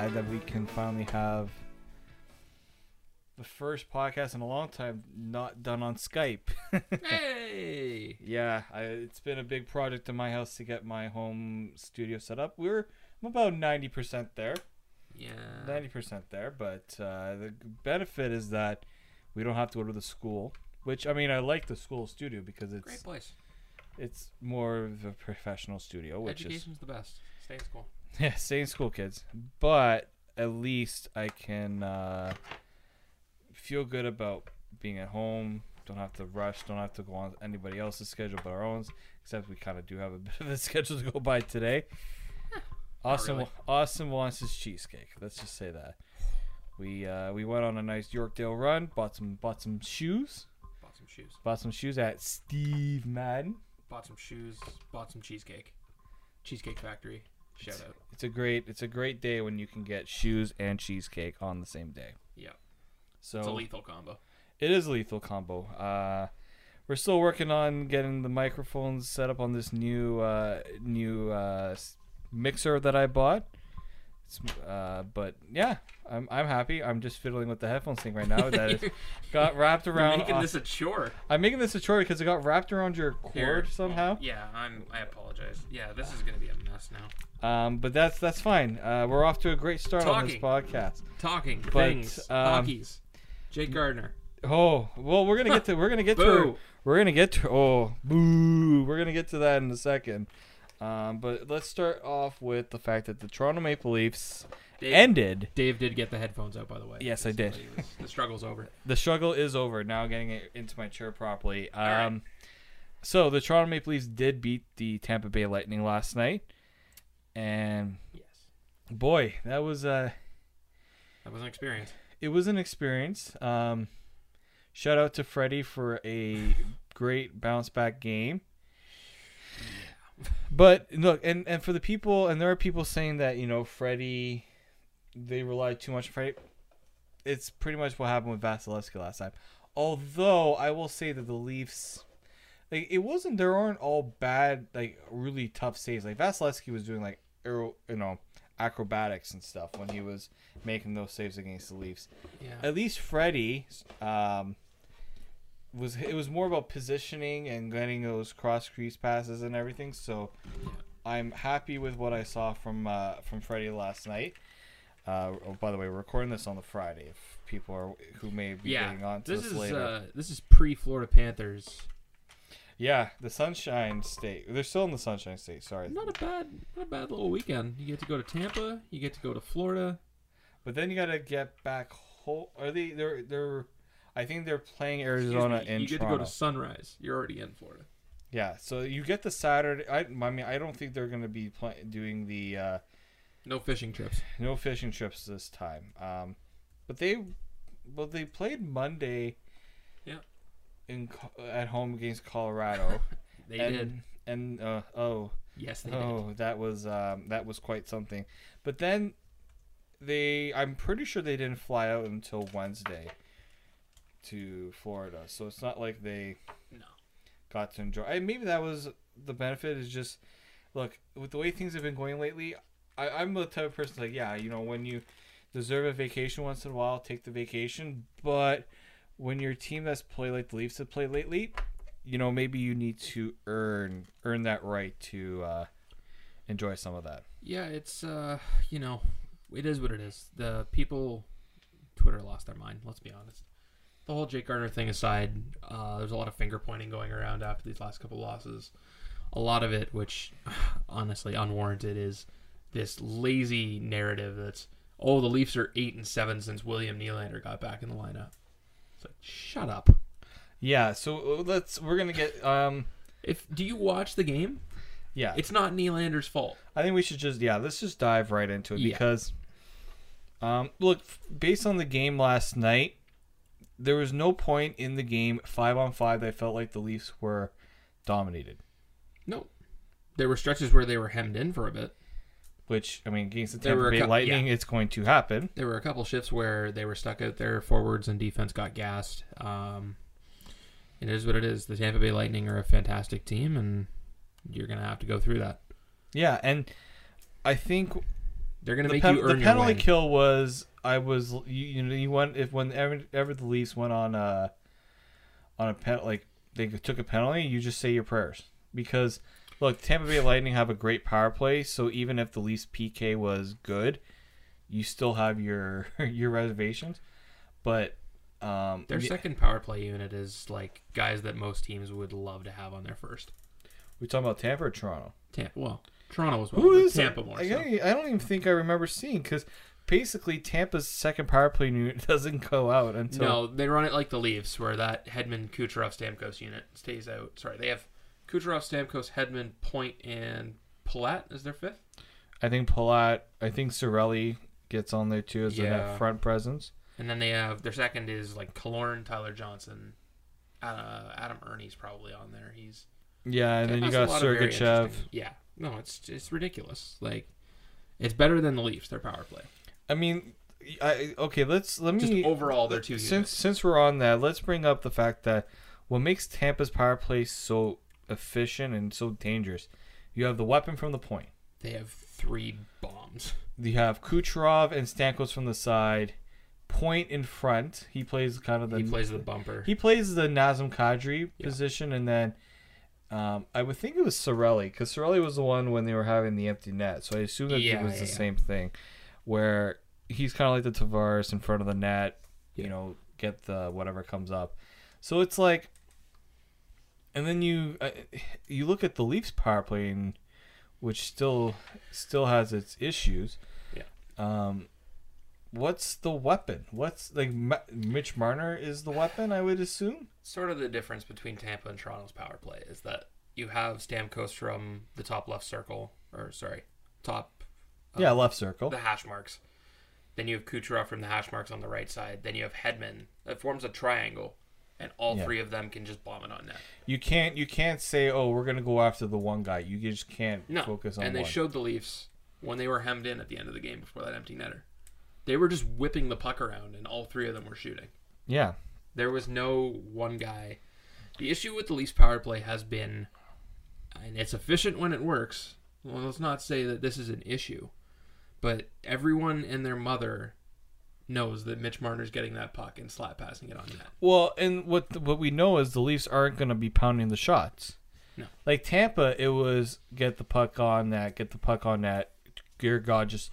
Glad that we can finally have the first podcast in a long time not done on Skype. Hey! yeah, I, it's been a big project in my house to get my home studio set up. We're I'm about ninety percent there, Yeah. ninety percent there, but uh, the benefit is that we don't have to go to the school. Which I mean, I like the school studio because it's Great place. it's more of a professional studio, which is the best. Stay in school. Yeah, stay in school, kids. But at least I can uh, feel good about being at home. Don't have to rush. Don't have to go on anybody else's schedule but our own. Except we kind of do have a bit of a schedule to go by today. Austin, really. Austin wants his cheesecake. Let's just say that. We uh, we went on a nice Yorkdale run. Bought some bought some shoes. Bought some shoes. Bought some shoes at Steve Madden. Bought some shoes. Bought some cheesecake. Cheesecake Factory. Shout out. It's a great it's a great day when you can get shoes and cheesecake on the same day. Yeah. So It's a lethal combo. It is a lethal combo. Uh, we're still working on getting the microphones set up on this new uh, new uh, mixer that I bought. Uh, but yeah, I'm I'm happy. I'm just fiddling with the headphones thing right now. That got wrapped around. making this a chore. I'm making this a chore because it got wrapped around your Here. cord somehow. Yeah, I'm. I apologize. Yeah, this is gonna be a mess now. Um, but that's that's fine. Uh, we're off to a great start on this Talking. podcast. Talking But, things. um, Hockeys. Jake Gardiner. Oh well, we're gonna get to we're gonna get to we're gonna get to oh boo we're gonna get to that in a second. Um, but let's start off with the fact that the Toronto Maple Leafs Dave, ended. Dave did get the headphones out, by the way. Yes, I did. was- the struggle's over. The struggle is over. Now getting it into my chair properly. Um, right. so the Toronto Maple Leafs did beat the Tampa Bay Lightning last night, and Yes. boy, that was a That was an experience. it was an experience. Um, shout out to Freddie for a great bounce back game. But look, and, and for the people, and there are people saying that you know Freddie, they relied too much on Freddie. It's pretty much what happened with Vasilevskiy last time. Although I will say that the Leafs, like it wasn't, there aren't all bad, like really tough saves. Like Vasilevskiy was doing like you know, acrobatics and stuff when he was making those saves against the Leafs Yeah. at least Freddie um, was it was more about positioning and getting those cross crease passes and everything. So I'm happy with what I saw from uh, from Freddie last night. Uh, oh, by the way, we're recording this on the Friday. If people are who may be yeah. getting on to this this, is later, uh, this is pre Florida Panthers. yeah, the Sunshine State. They're still in the Sunshine State. Sorry, Not a bad, not a bad little weekend. You get to go to Tampa. You get to go to Florida. but then you got to get back home. Are they? They're they're. I think they're playing Arizona me, in you get Toronto. to go to Sunrise. You're already in Florida. Yeah, so you get the Saturday. I, I mean, I don't think they're going to be play, doing the uh, No fishing trips. no fishing trips this time. Um, but they, well, they played Monday. Yeah. In at home against Colorado. They and, did. And uh, oh Yes, they did. oh that was um, that was quite something. But then they, I'm pretty sure they didn't fly out until Wednesday to Florida. So it's not like they No. got to enjoy. I, maybe that was the benefit. Is just look with the way things have been going lately. I, I'm the type of person like yeah, you know when you deserve a vacation once in a while, take the vacation. But when your team that's played like the Leafs have played lately, you know maybe you need to earn earn that right to uh, enjoy some of that. Yeah, it's uh, you know, it is what it is. The people, Twitter lost their mind. Let's be honest. The whole Jake Gardiner thing aside, uh, there's a lot of finger pointing going around after these last couple losses. A lot of it, which honestly unwarranted, is this lazy narrative that's oh the Leafs are eight and seven since William Nylander got back in the lineup. It's like shut up. Yeah, so uh, let's we're gonna get um If do you watch the game? yeah. It's not Nylander's fault. I think we should just yeah, let's just dive right into it Yeah. because um look, based on the game last night, there was no point in the game 5 on 5 that I felt like the Leafs were dominated, No, there were stretches where they were hemmed in for a bit. which I mean against the There Tampa Bay Lightning it's going to happen. There were a couple shifts where they were stuck out there, forwards and defense got gassed. Um, it is what it is. The Tampa Bay Lightning are a fantastic team, and you're gonna have to go through that. Yeah, and I think They're gonna the, make pen- you the earn your penalty kill was I was you, you know you went if whenever ever the Leafs went on a on a pen like they took a penalty you just say your prayers. Because look Tampa Bay Lightning have a great power play so even if the Leafs PK was good you still have your your reservations. But um Their the- second power play unit is like guys that most teams would love to have on their first. we talking about Tampa or Toronto? Tampa, well, Toronto was well. Who is Tampa it? more? I, so. don't- I don't even think I remember seeing because basically Tampa's second power play unit doesn't go out until No, they run it like the Leafs, where that Hedman, Kucherov, Stamkos unit stays out. Sorry, they have Kucherov, Stamkos, Hedman, Point, and Palat as their fifth. I think Palat, I think Cirelli gets on there too as a Yeah. net front presence. And then they have their second is like Killorn, Tyler Johnson, uh, Adam Erne's probably on there. He's Yeah, and then you got Sergachev. Yeah, no, it's it's ridiculous. Like it's better than the Leafs. Their power play. I mean, I okay. Let's let me Just overall, they're two since units. since we're on that. Let's bring up the fact that what makes Tampa's power play so efficient and so dangerous. You have the weapon from the point. They have three bombs. You have Kucherov and Stamkos from the side. Point in front. He plays kind of the he plays the bumper. He plays the Nazem Kadri position, and then um, I would think it was Cirelli because Cirelli was the one when they were having the empty net. So I assume that Yeah, it was yeah, the yeah. same thing, where he's kind of like the Tavares in front of the net. You know, get the whatever comes up. So it's like, and then you uh, you look at the Leafs power play, and, which still still has its issues. Yeah. Um, what's the weapon? What's like Ma- Mitch Marner is the weapon? I would assume. sort of the difference between Tampa and Toronto's power play is that you have Stamkos from the top left circle, or sorry, top Yeah, um, left circle. the hash marks. Then you have Kucherov from the hash marks on the right side. Then you have Hedman. That forms a triangle, and all Yeah. three of them can just bomb it on net. You can't you can't say, "Oh, we're gonna go after the one guy." You just can't No, focus on one. and they one. showed the Leafs when they were hemmed in at the end of the game before that empty netter. They were just whipping the puck around, and all three of them were shooting. yeah, There was no one guy. The issue with the Leafs power play has been, and it's efficient when it works. Well, let's not say that this is an issue, but everyone and their mother knows that Mitch Marner's getting that puck and slap passing it on net. Well, and what what we know is the Leafs aren't going to be pounding the shots. No. Like Tampa, it was get the puck on that, get the puck on that. Dear God, just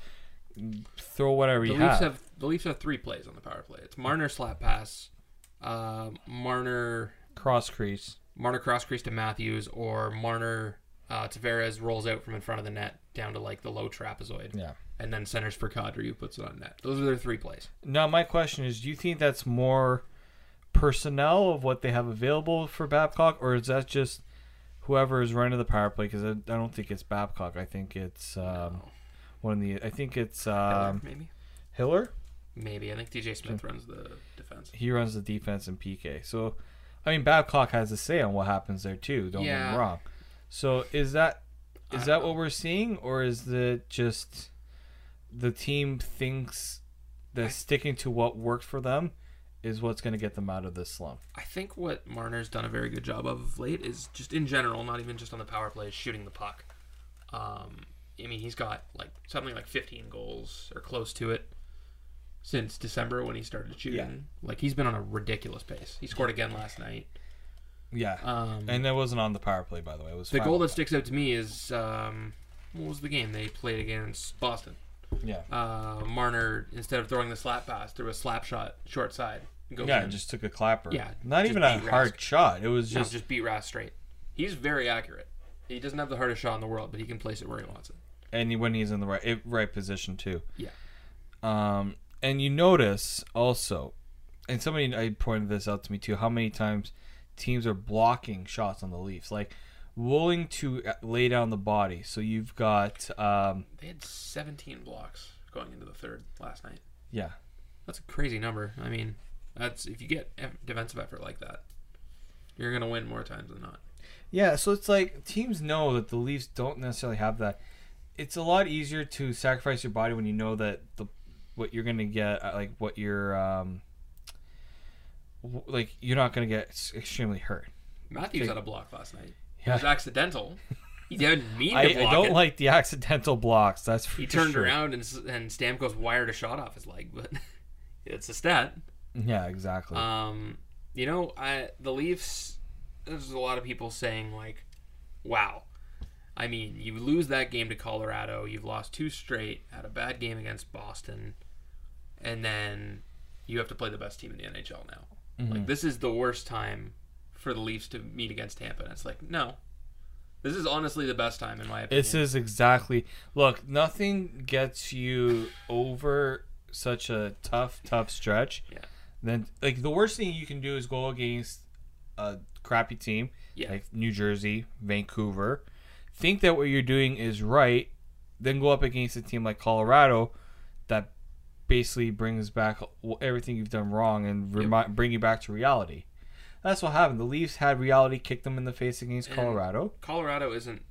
throw whatever The you Leafs have. have the Leafs have three plays on the power play. It's Marner slap pass, uh, Marner Cross crease. Marner cross crease to Matthews, or Marner uh, Tavares rolls out from in front of the net down to like the low trapezoid, Yeah. and then centers for Kadri who puts it on net. Those are their three plays. Now, my question is: Do you think that's more personnel of what they have available for Babcock, or is that just whoever is running the power play? Because I, I don't think it's Babcock. I think it's um, one of the. I think it's Hiller, um, maybe, Hiller. maybe. I think DJ Smith runs the defense. He runs the defense and PK. So, I mean, Babcock has a say on what happens there too. Don't get me wrong. So, is that is that don't what we're seeing, or is it just the team thinks that sticking to what worked for them is what's going to get them out of this slump? I think what Marner's done a very good job of of late is just in general, not even just on the power play, is shooting the puck. Um, I mean, he's got like something like 15 goals or close to it since December when he started shooting. Like he's been on a ridiculous pace. He scored again last night. Yeah. Um, and that wasn't on the power play, by the way. It was the goal that sticks out to me is um, what was the game they played against Boston? Yeah. Uh, Marner instead of throwing the slap pass, threw a slap shot short side. Yeah, in. just took a clapper. Yeah, Not even a beat hard Rask. shot. It was No, just, just beat Ras straight. He's very accurate. He doesn't have the hardest shot in the world, but he can place it where he wants it. And when he's in the right right position too. Yeah. Um, and you notice also, and somebody I pointed this out to me too, how many times teams are blocking shots on the Leafs, like willing to uh, lay down the body. So you've got, um, They had 17 blocks going into the third last night. yeah, That's a crazy number. I mean, that's if you get defensive effort like that, you're gonna win more times than not. yeah. So it's like teams know that the Leafs don't necessarily have that. It's a lot easier to sacrifice your body when you know that the what you're gonna get, uh, like what you're, um, w- like you're not gonna get extremely hurt. Matthews had a block last night. Yeah. It was accidental. He didn't mean to I, I don't it. like the accidental blocks. That's for He turned sure. around and and Stamkos wired a shot off his leg, but it's a stat. Yeah, exactly. Um, you know, I the Leafs. There's a lot of people saying like, "Wow." I mean, you lose that game to Colorado. You've lost two straight. Had a bad game against Boston, and then you have to play the best team in the NHL now. Mm-hmm. Like this is the worst time for the Leafs to meet against Tampa. And it's like, no, this is honestly the best time in my opinion. this is exactly. Look, nothing gets you over such a tough, tough stretch. Yeah. Then, like the worst thing you can do is go against a crappy team, Yeah. like New Jersey, Vancouver. Think that what you're doing is right, then go up against a team like Colorado, that basically brings back everything you've done wrong and remi- bring you back to reality. That's what happened. The Leafs had reality kick them in the face against And Colorado. Colorado isn't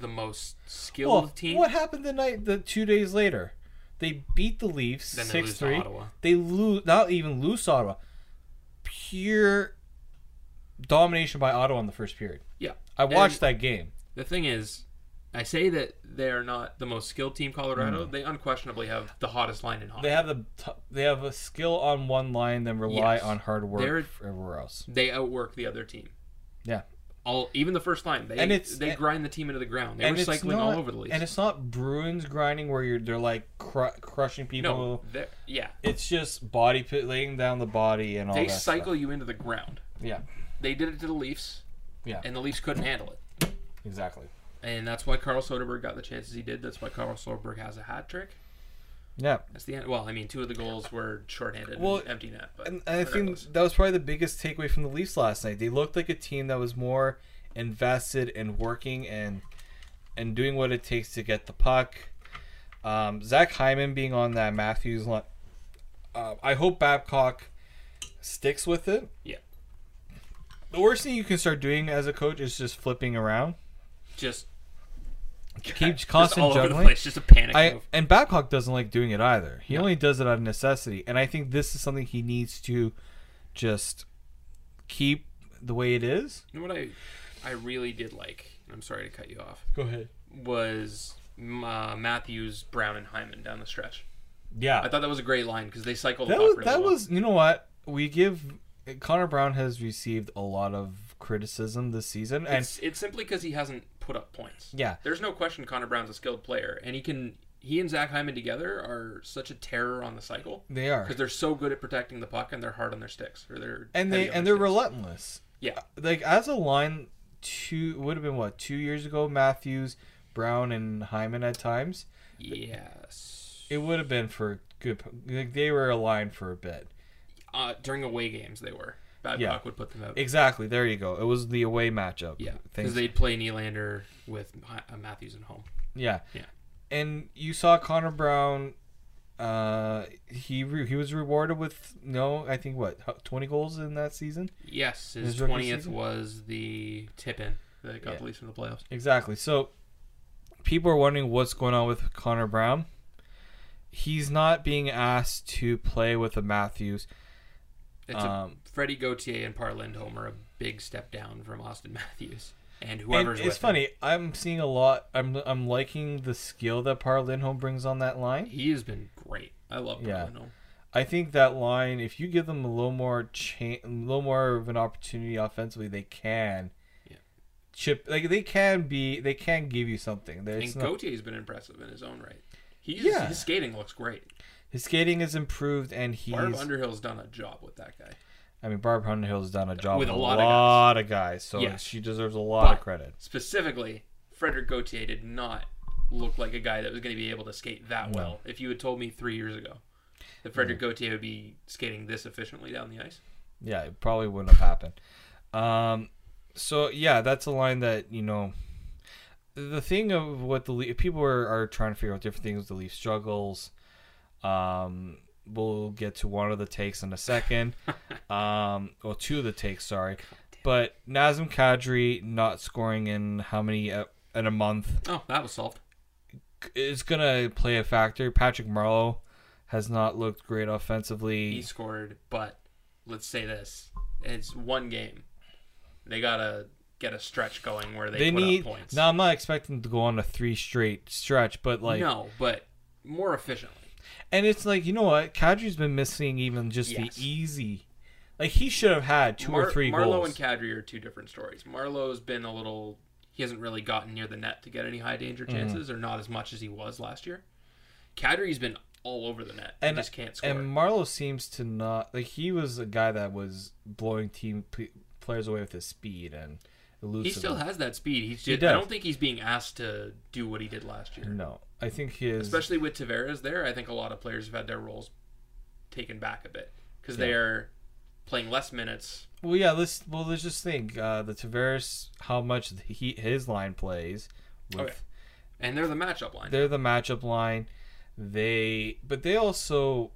the most skilled Well, team. what happened the night the two days later? They beat the Leafs six three. They lose not even lose to Ottawa. Pure domination by Ottawa in the first period. Yeah. I watched And that game. The thing is, I say that they're not the most skilled team. Colorado, they unquestionably have the hottest line in hockey. Mm. They have the t- they have a skill on one line, then rely Yes. on hard work They're- everywhere else. They outwork the other team. Yeah, All even the first line, they And it's- they and- grind the team into the ground. They were cycling not, all over the Leafs. and it's not Bruins grinding where you're they're like cru- crushing people. no, yeah, It's just body pit, laying down the body and all they cycle stuff. you into the ground. Yeah, They did it to the Leafs, yeah, and the Leafs couldn't handle it. Exactly. And that's why Carl Soderberg got the chances he did. That's why Carl Soderberg has a hat trick. Yeah, That's the end. Well, I mean, two of the goals were shorthanded Well, and empty net. But And I think that was probably the biggest takeaway from the Leafs last night. They looked like a team that was more invested in working and and doing what it takes to get the puck. Um, Zach Hyman being on that Matthews line. Uh, I hope Babcock sticks with it. Yeah. The worst thing you can start doing as a coach is just flipping around. Just Keep just constant all over the juggling. place, just a panic I move. and Babcock doesn't like doing it either. He No. only does it out of necessity, and I think this is something he needs to just keep the way it is. You know what I, I really did like. and I'm sorry to cut you off. Go ahead. Was uh, Matthews, Brown, and Hyman down the stretch. Yeah, I thought that was a great line because they cycled that was really that well. was. You know what? We give Connor Brown has received a lot of criticism this season, and It's, it's simply because he hasn't put up points. yeah, There's no question Connor Brown's a skilled player, and he can. He and Zach Hyman together are such a terror on the cycle they are, because they're so good at protecting the puck and they're hard on their sticks or they're and they and they're sticks. relentless. Yeah, Like as a line, two would have been what two years ago. Matthews, Brown, and Hyman at times. yes. It would have been for good. Like they were a line for a bit. Uh, during away games, they were. Babcock Yeah. would put them out. Exactly. There you go. It was the away matchup. Yeah, because they'd play Nylander with uh, Matthews at home. Yeah. Yeah. And you saw Connor Brown. Uh, he re- he was rewarded with no, I think what twenty goals in that season. Yes, his twentieth was the tip in that got Yeah. the Leafs in the playoffs. Exactly. So people are wondering what's going on with Connor Brown. He's not being asked to play with the Matthews. It's Um, a Freddie Gauthier and Par Lindholm are a big step down from Austin Matthews and And whoever's it's with him. funny. I'm seeing a lot. I'm I'm liking the skill that Par Lindholm brings on that line. He has been great. I love Par Yeah. Lindholm. I think that line, if you give them a little more cha- a little more of an opportunity offensively, they can Yeah. chip like they can be they can give you something. And There's not, Gauthier's been impressive in his own right. He's, Yeah. His skating looks great. his skating is improved and he's Barb Underhill's done a job with that guy. I mean Barb Underhill's done a job With a lot lot, of of, guys. so Yes. she deserves a lot of credit. Specifically, Frederik Gauthier did not look like a guy that was going to be able to skate that No. well. If you had told me three years ago that Frederik Gauthier would be skating this efficiently down the ice, Yeah, it probably wouldn't have happened. Um, so yeah, that's a line that you know. The thing of what the Le- people are, are trying to figure out different things. The Leaf struggles. Um, we'll get to one of the takes in a second. um, well, two of the takes, sorry. But Nazem Kadri not scoring in how many uh, in a month oh, that was solved. is gonna play a factor. Patrick Marleau has not looked great offensively. He scored, but let's say this: it's one game. They gotta get a stretch going where they, they put need. up points. Now I'm not expecting to go on a three straight stretch, but like no, but more efficiently. And it's like, you know what? Kadri's been missing even just Yes. the easy. Like he should have had two or three Marleau goals. and Kadri are two different stories. Marleau's been a little. He hasn't really gotten near the net to get any high danger Mm-hmm. chances, or not as much as he was last year. Kadri's been all over the net. He and just can't score. and Marleau seems to not like he was a guy that was blowing team p- players away with his speed and elusive. he still has that speed. He's He just. I don't think he's being asked to do what he did last year. No, I think his Especially with Tavares there, I think a lot of players have had their roles taken back a bit because Yeah. they're playing less minutes. Well, yeah. Let's well, let's just think uh, the Tavares how much he his line plays. With, Okay. And they're the matchup line. They're the matchup line. They but they also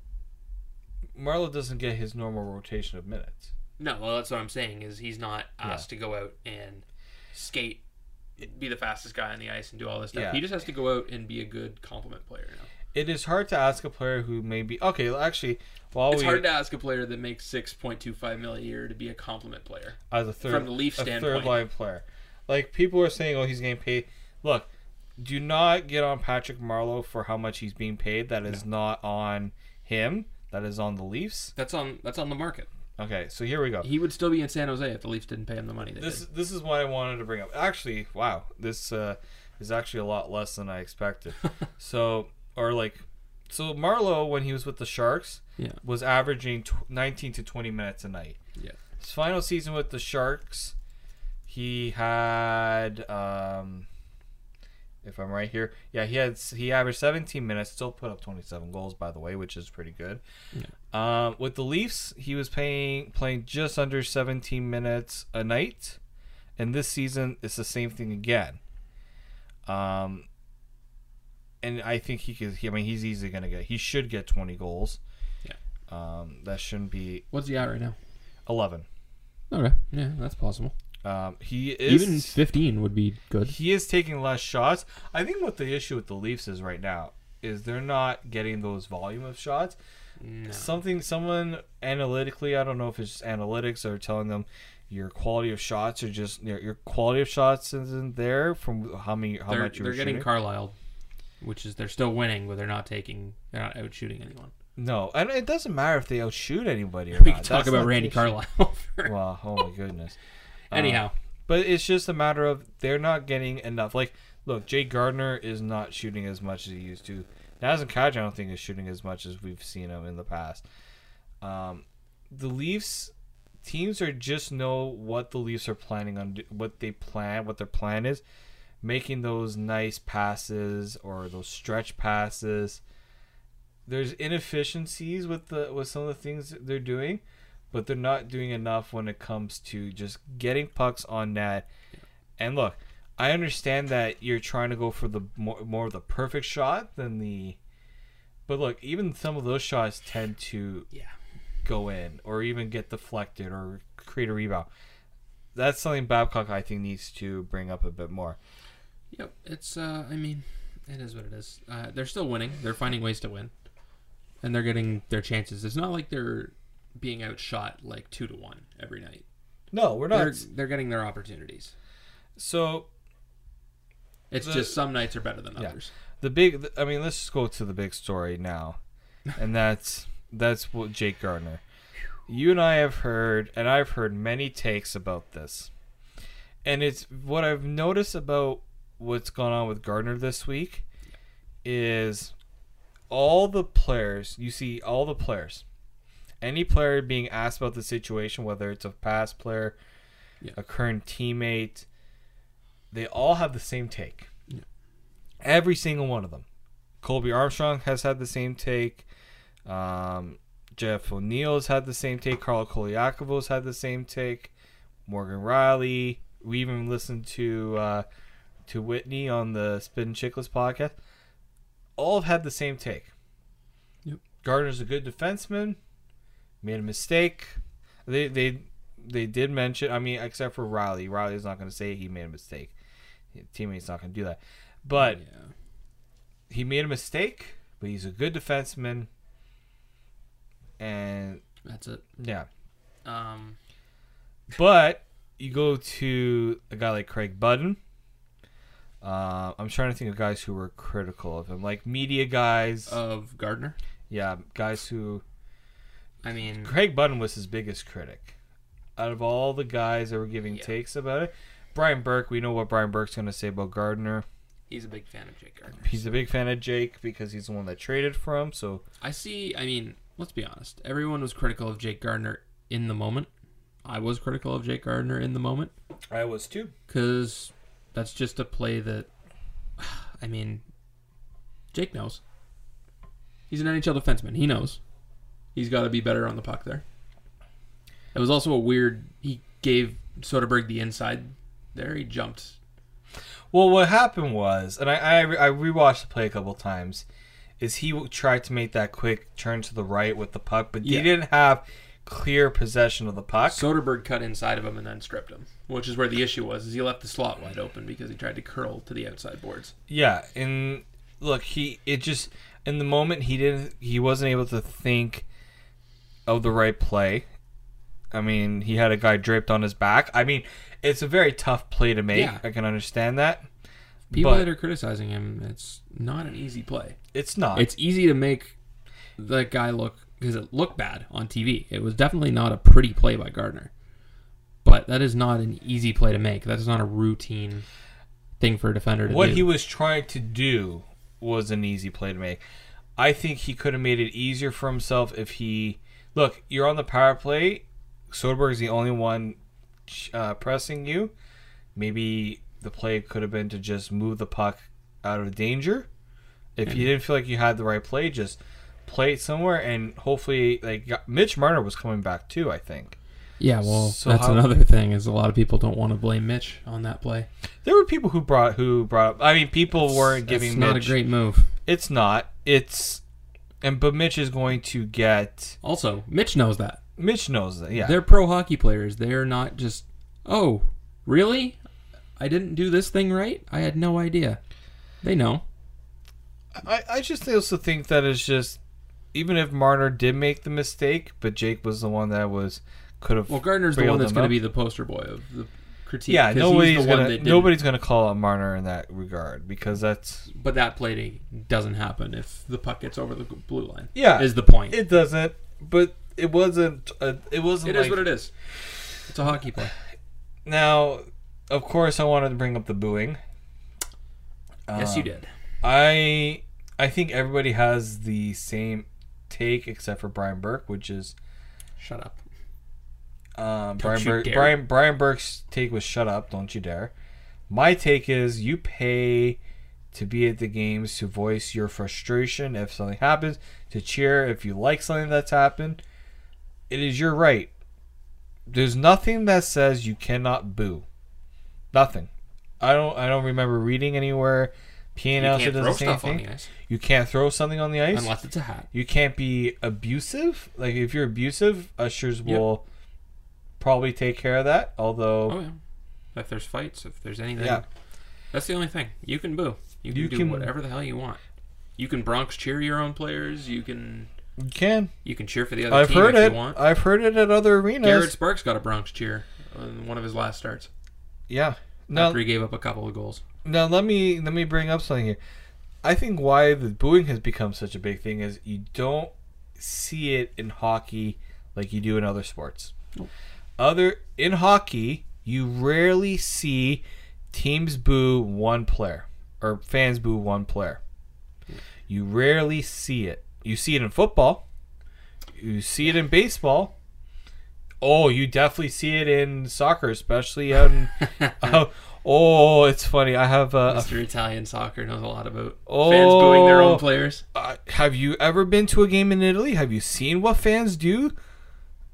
Marleau doesn't get his normal rotation of minutes. No, well, that's what I'm saying. Is he's not asked to go out and skate, be the fastest guy on the ice, and do all this stuff. Yeah. He just has to go out and be a good complement player now. It is hard to ask a player who maybe okay. Actually, while It's we hard to ask a player that makes six point two five million a year to be a complement player. as a third from the Leaf a standpoint. third line player, like people are saying, oh, he's getting paid. Look, do not get on Patrick Marleau for how much he's being paid. That is not on him. That is on the Leafs. That's on that's on the market. Okay, so here we go. He would still be in San Jose if the Leafs didn't pay him the money This did. this is what I wanted to bring up. Actually, wow, this uh, is actually a lot less than I expected. so, or like, so Marleau when he was with the Sharks Yeah. was averaging tw- 19 to 20 minutes a night. Yeah. His final season with the Sharks, he had, um, if I'm right here, yeah, he had he averaged 17 minutes, still put up 27 goals by the way, which is pretty good. Um, with the Leafs, he was playing playing just under 17 minutes a night, and this season it's the same thing again. Um, and I think he could. He, I mean, he's easily gonna get. He should get 20 goals. Yeah. Um, that shouldn't be What's he at right now? 11. Okay. Yeah, that's possible. Um, he is Even 15 would be good. he is taking less shots. I think what the issue with the Leafs is right now is they're not getting those volume of shots. No. Something someone analytically, I don't know if it's just analytics or telling them your quality of shots are just your, your quality of shots isn't there from how many how They're, much you're they're getting shooting. Carlyle, which is they're still winning, but they're not taking, they're not out shooting anyone. no, and it doesn't matter if they outshoot anybody or We not. can talk That's about Randy. Carlyle. for- Well, oh my goodness. Anyhow, But it's just a matter of they're not getting enough. Like, look, Jay Gardiner is not shooting as much as he used to. Nazem Kadri, I don't think, is shooting as much as we've seen him in the past. Um, the Leafs teams are just know what the Leafs are planning on, what they plan, what their plan is, making those nice passes or those stretch passes. There's inefficiencies with the with some of the things they're doing, but they're not doing enough when it comes to just getting pucks on net. And look, I understand that you're trying to go for the more, more of the perfect shot than the. But look, even some of those shots tend to yeah. go in or even get deflected or create a rebound. That's something Babcock I think needs to bring up a bit more. Yep. It's, uh, I mean, it is what it is. Uh, they're still winning. They're finding ways to win. And they're getting their chances. It's not like they're being outshot like two to one every night. No, we're They're, they're getting their opportunities. So It's The- just some nights are better than Yeah. others. the big, I mean, let's just go to the big story now, and that's That's what Jake Gardiner. You and I have heard, and I've heard many takes about this. And it's what I've noticed about what's gone on with Gardiner this week is all the players, you see all the players, any player being asked about the situation, whether it's a past player, Yeah. a current teammate, they all have the same take. Every single one of them. Colby Armstrong has had the same take. Um, Jeff O'Neill has had the same take. Carl Colaiacovo's had the same take. Morgan Rielly. We even listened to uh, to Whitney on the Spittin' Chiclets podcast. All have had the same take. Yep. Gardiner's a good defenseman. Made a mistake. They they they did mention. I mean, except for Rielly. Rielly Rielly's not going to say he made a mistake. His teammate's not going to do that. But yeah. he made a mistake. But he's a good defenseman. And That's it. yeah, Um, but you go to a guy like Craig Button. Uh, I'm trying to think of guys who were critical of him, like media guys. of Gardiner. yeah, guys who I mean, Craig Button was his biggest critic. Out of all the guys that were giving Yeah. takes about it, Brian Burke, we know what Brian Burke's going to say about Gardiner. he's a big fan of Jake Gardiner. He's a big fan of Jake because he's the one that traded for him. So I see. I mean, let's be honest. Everyone was critical of Jake Gardiner in the moment. I was critical of Jake Gardiner in the moment I was too. because that's just a play that. I mean, Jake knows. He's an NHL defenseman. He knows. He's got to be better on the puck there. It was also a weird. He gave Soderberg the inside there. He jumped. Well, what happened was, and I I, I rewatched the play a couple times, is he tried to make that quick turn to the right with the puck, but Yeah. he didn't have clear possession of the puck. Soderberg cut inside of him and then stripped him, which is where the issue was. Is he left the slot wide open because he tried to curl to the outside boards. Yeah, and look, he it just in the moment he didn't he wasn't able to think of the right play. I mean, he had a guy draped on his back. I mean, it's a very tough play to make. Yeah. I can understand that. People that are criticizing him, it's not an easy play. it's not. It's easy to make the guy look because it looked bad on TV. It was definitely not a pretty play by Gardiner, but that is not an easy play to make. That is not a routine thing for a defender to what do. What he was trying to do was an easy play to make. I think he could have made it easier for himself if he look. You're on the power play. Soderberg is the only one uh, pressing you. Maybe the play could have been to just move the puck out of danger. If you didn't feel like you had the right play, just play it somewhere, and hopefully, like Mitch Marner was coming back too. I think yeah, well, So that's how- another thing is a lot of people don't want to blame Mitch on that play. there were people who brought who brought up. I mean, people weren't That's giving not Mitch. a great move. It's not. It's and but Mitch is going to get. Also, Mitch knows that. Mitch knows that. Yeah. They're pro hockey players. They're not just, oh, really? I didn't do this thing right? I had no idea. They know. I I just also think that it's just even if Marner did make the mistake, but Jake was the one that was could have. Well, Gardiner's the one that's going to be the poster boy of the critique. Yeah, nobody's gonna nobody's gonna call out Marner in that regard because that's But that plating doesn't happen if the puck gets over the blue line. Yeah, is the point. it doesn't. But it wasn't. A, it wasn't. it is like, what it is. It's a hockey play. Now, of course, I wanted to bring up the booing. yes, you Um, did. I I think everybody has the same take except for Brian Burke, which is Shut up. Um, Brian dare. Brian Brian Burke's take was "Shut up, don't you dare." My take is you pay to be at the games to voice your frustration if something happens, to cheer if you like something that's happened. It is your right. There's nothing that says you cannot boo. Nothing. I don't. I don't remember reading anywhere. PA You can't throw the same stuff on thing. the ice You can't throw something on the ice. unless it's a hat. You can't be abusive. Like if you're abusive, ushers will probably take care of that. Although Oh yeah. If there's fights, if there's anything, Yeah. that's the only thing. You can boo. You can You do can- whatever the hell you want. You can Bronx cheer your own players. You can you can. you can cheer for the other I've team heard if it. you want. I've heard it at other arenas. Garret Sparks got a Bronx cheer in one of his last starts yeah. Now, after he gave up a couple of goals. now let me let me bring up something here. I think why the booing has become such a big thing is you don't see it in hockey like you do in other sports. Other in hockey, you rarely see teams boo one player or fans boo one player. You rarely see it. You see it in football. You see it in baseball. Oh, you definitely see it in soccer, especially in. uh, oh, it's funny. I have a, a Mr. Italian soccer knows a lot about fans booing their Oh. own players. uh, have you ever been to a game in Italy? Have you seen what fans do?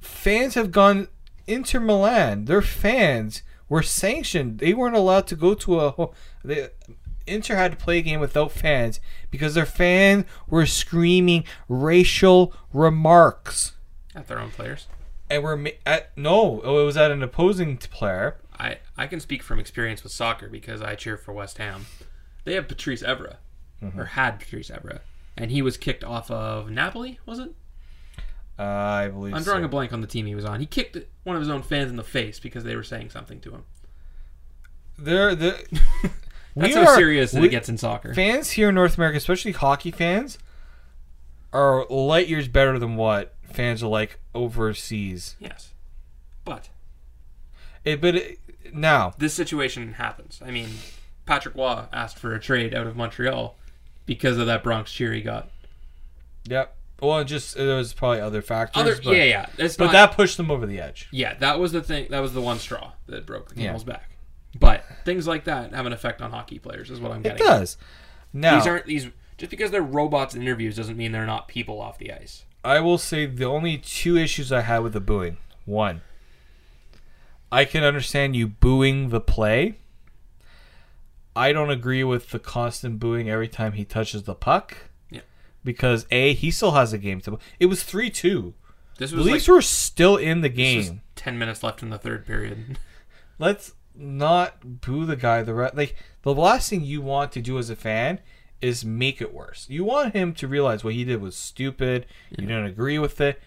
Fans have gone Inter Milan. Their fans were sanctioned. They weren't allowed to go to a. They, Inter had to play a game without fans because their fans were screaming racial remarks At their own players. and were at no. It was at an opposing player. I, I can speak from experience with soccer because I cheer for West Ham. They have Patrice Evra, Mm-hmm. or had Patrice Evra, and he was kicked off of Napoli, was it? Uh, I believe. I'm drawing so. a blank on the team he was on. He kicked one of his own fans in the face because they were saying something to him. They're the. That's how are- serious that we- it gets in soccer. fans here in North America, especially hockey fans, are light years better than what fans are like overseas. yes, but It, but it, now, this situation happens. I mean, Patrick Roy asked for a trade out of Montreal because of that Bronx cheer he got. yep. Well, it just uh, there was probably other factors. Other, but, yeah, yeah, it's But not, that pushed them over the edge. Yeah, that was the thing. That was the one straw that broke the Yeah. camel's back. But things like that have an effect on hockey players, is what I'm getting. at. does. Now, These aren't these just because they're robots in interviews doesn't mean they're not people off the ice. I will say the only two issues I had with the booing. One, I can understand you booing the play. I don't agree with the constant booing every time he touches the puck. Yeah. Because A, he still has a game to play. It was 3 2. This The was Leafs like were still in the game. ten minutes left in the third period. Let's not boo the guy. The re- like the last thing you want to do as a fan is make it worse. You want him to realize what he did was stupid. You don't agree with it,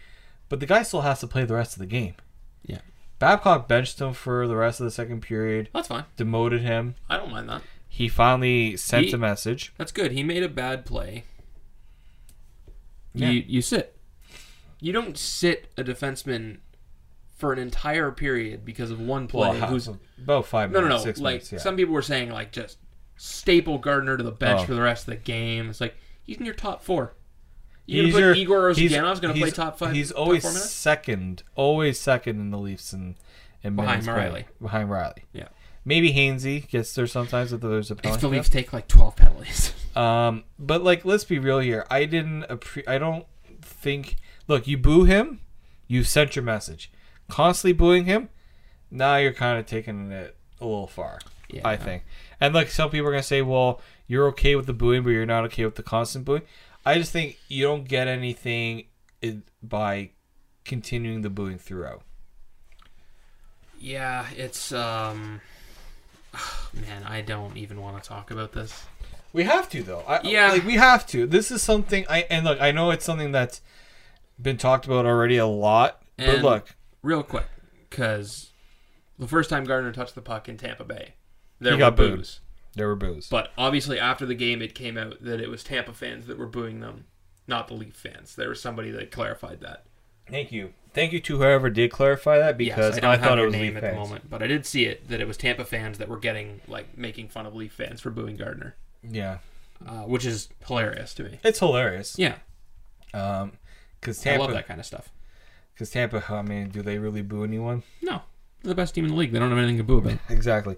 but the guy still has to play the rest of the game. Yeah. Babcock benched him for the rest of the second period, That's fine. demoted him. I don't mind that. He finally sent He- a message. That's good. He made a bad play. Yeah. You you sit. You don't sit a defenseman for an entire period because of one play. Well, who's about five no no no. six Like minutes. Yeah. some people were saying, like just staple Gardiner to the bench Oh. for the rest of the game. It's like he's in your top four. You He's gonna your- put Igor he's- gonna play top five. He's always minutes? second, always second in the Leafs and in Behind. Rielly. Behind Rielly. Yeah. Maybe Hainsey gets there sometimes if there's a If penalty. the. Leafs take like twelve penalties. Um, but like, let's be real here. I didn't. Appre- I don't think. Look, you boo him, you sent your message. Constantly booing him, now you're kind of taking it a little far. Yeah. I think. And like some people are gonna say, well, you're okay with the booing, but you're not okay with the constant booing. I just think you don't get anything by continuing the booing throughout. Yeah, it's um. Man, I don't even want to talk about this. We have to though. I, Yeah. like we have to. This is something. I and look, I know it's something that's been talked about already a lot. but And- look, Real quick, because the first time Gardiner touched the puck in Tampa Bay, there He were boos. there were boos. But obviously, after the game, it came out that it was Tampa fans that were booing them, not the Leaf fans. There was somebody that clarified that. Thank you. Thank you to whoever did clarify that because yes, I don't I, have thought it was name Leaf at fans. the moment, but I did see it that it was Tampa fans that were getting like making fun of Leaf fans for booing Gardiner, Yeah, uh, which is hilarious to me. it's hilarious. Yeah, Um, because I love Tampa, that kind of stuff. because Tampa. I mean, do they really boo anyone? No, they're the best team in the league. They don't have anything to boo about. Exactly.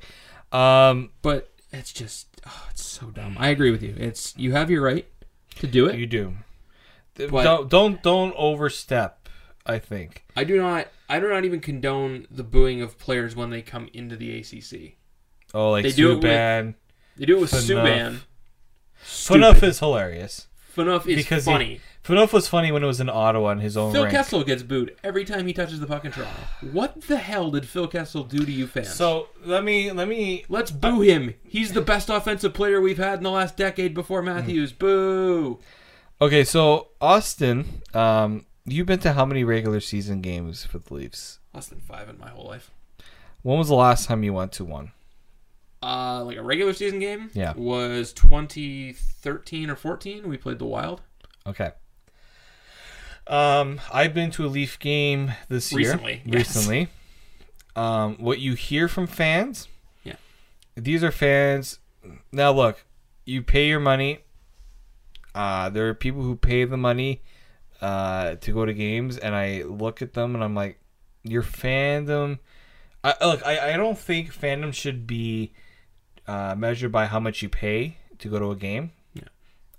Um, But it's just, oh, it's so dumb. I agree with you. It's you have your right to do it. you do. But- don't don't don't overstep. I think. I do not. I do not even condone the booing of players when they come into the ACC. Oh, like They do it with Subban. They do it with. Subban. Stupid. is hilarious. Phaneuf is because he- funny. Phaneuf was funny when it was in Ottawa in his own Phil rink. Kessel gets booed every time he touches the puck in Toronto. What the hell did Phil Kessel do to you fans? So let me let me let's boo him. He's the best offensive player we've had in the last decade before Matthews. Boo. Okay, so Austin, um, you've been to how many regular season games for the Leafs? Less than five in my whole life. When was the last time you went to one? Uh, like a regular season game. Yeah. Was 2013 or 14. We played the Wild. Okay. Um, I've been to a Leaf game this Recently, year. yes. Recently. Um, what you hear from fans? Yeah. These are fans. Now look, you pay your money. Uh, there are people who pay the money uh, to go to games, and I look at them and I'm like, your fandom. I, look, I, I don't think fandom should be uh, measured by how much you pay to go to a game. Yeah.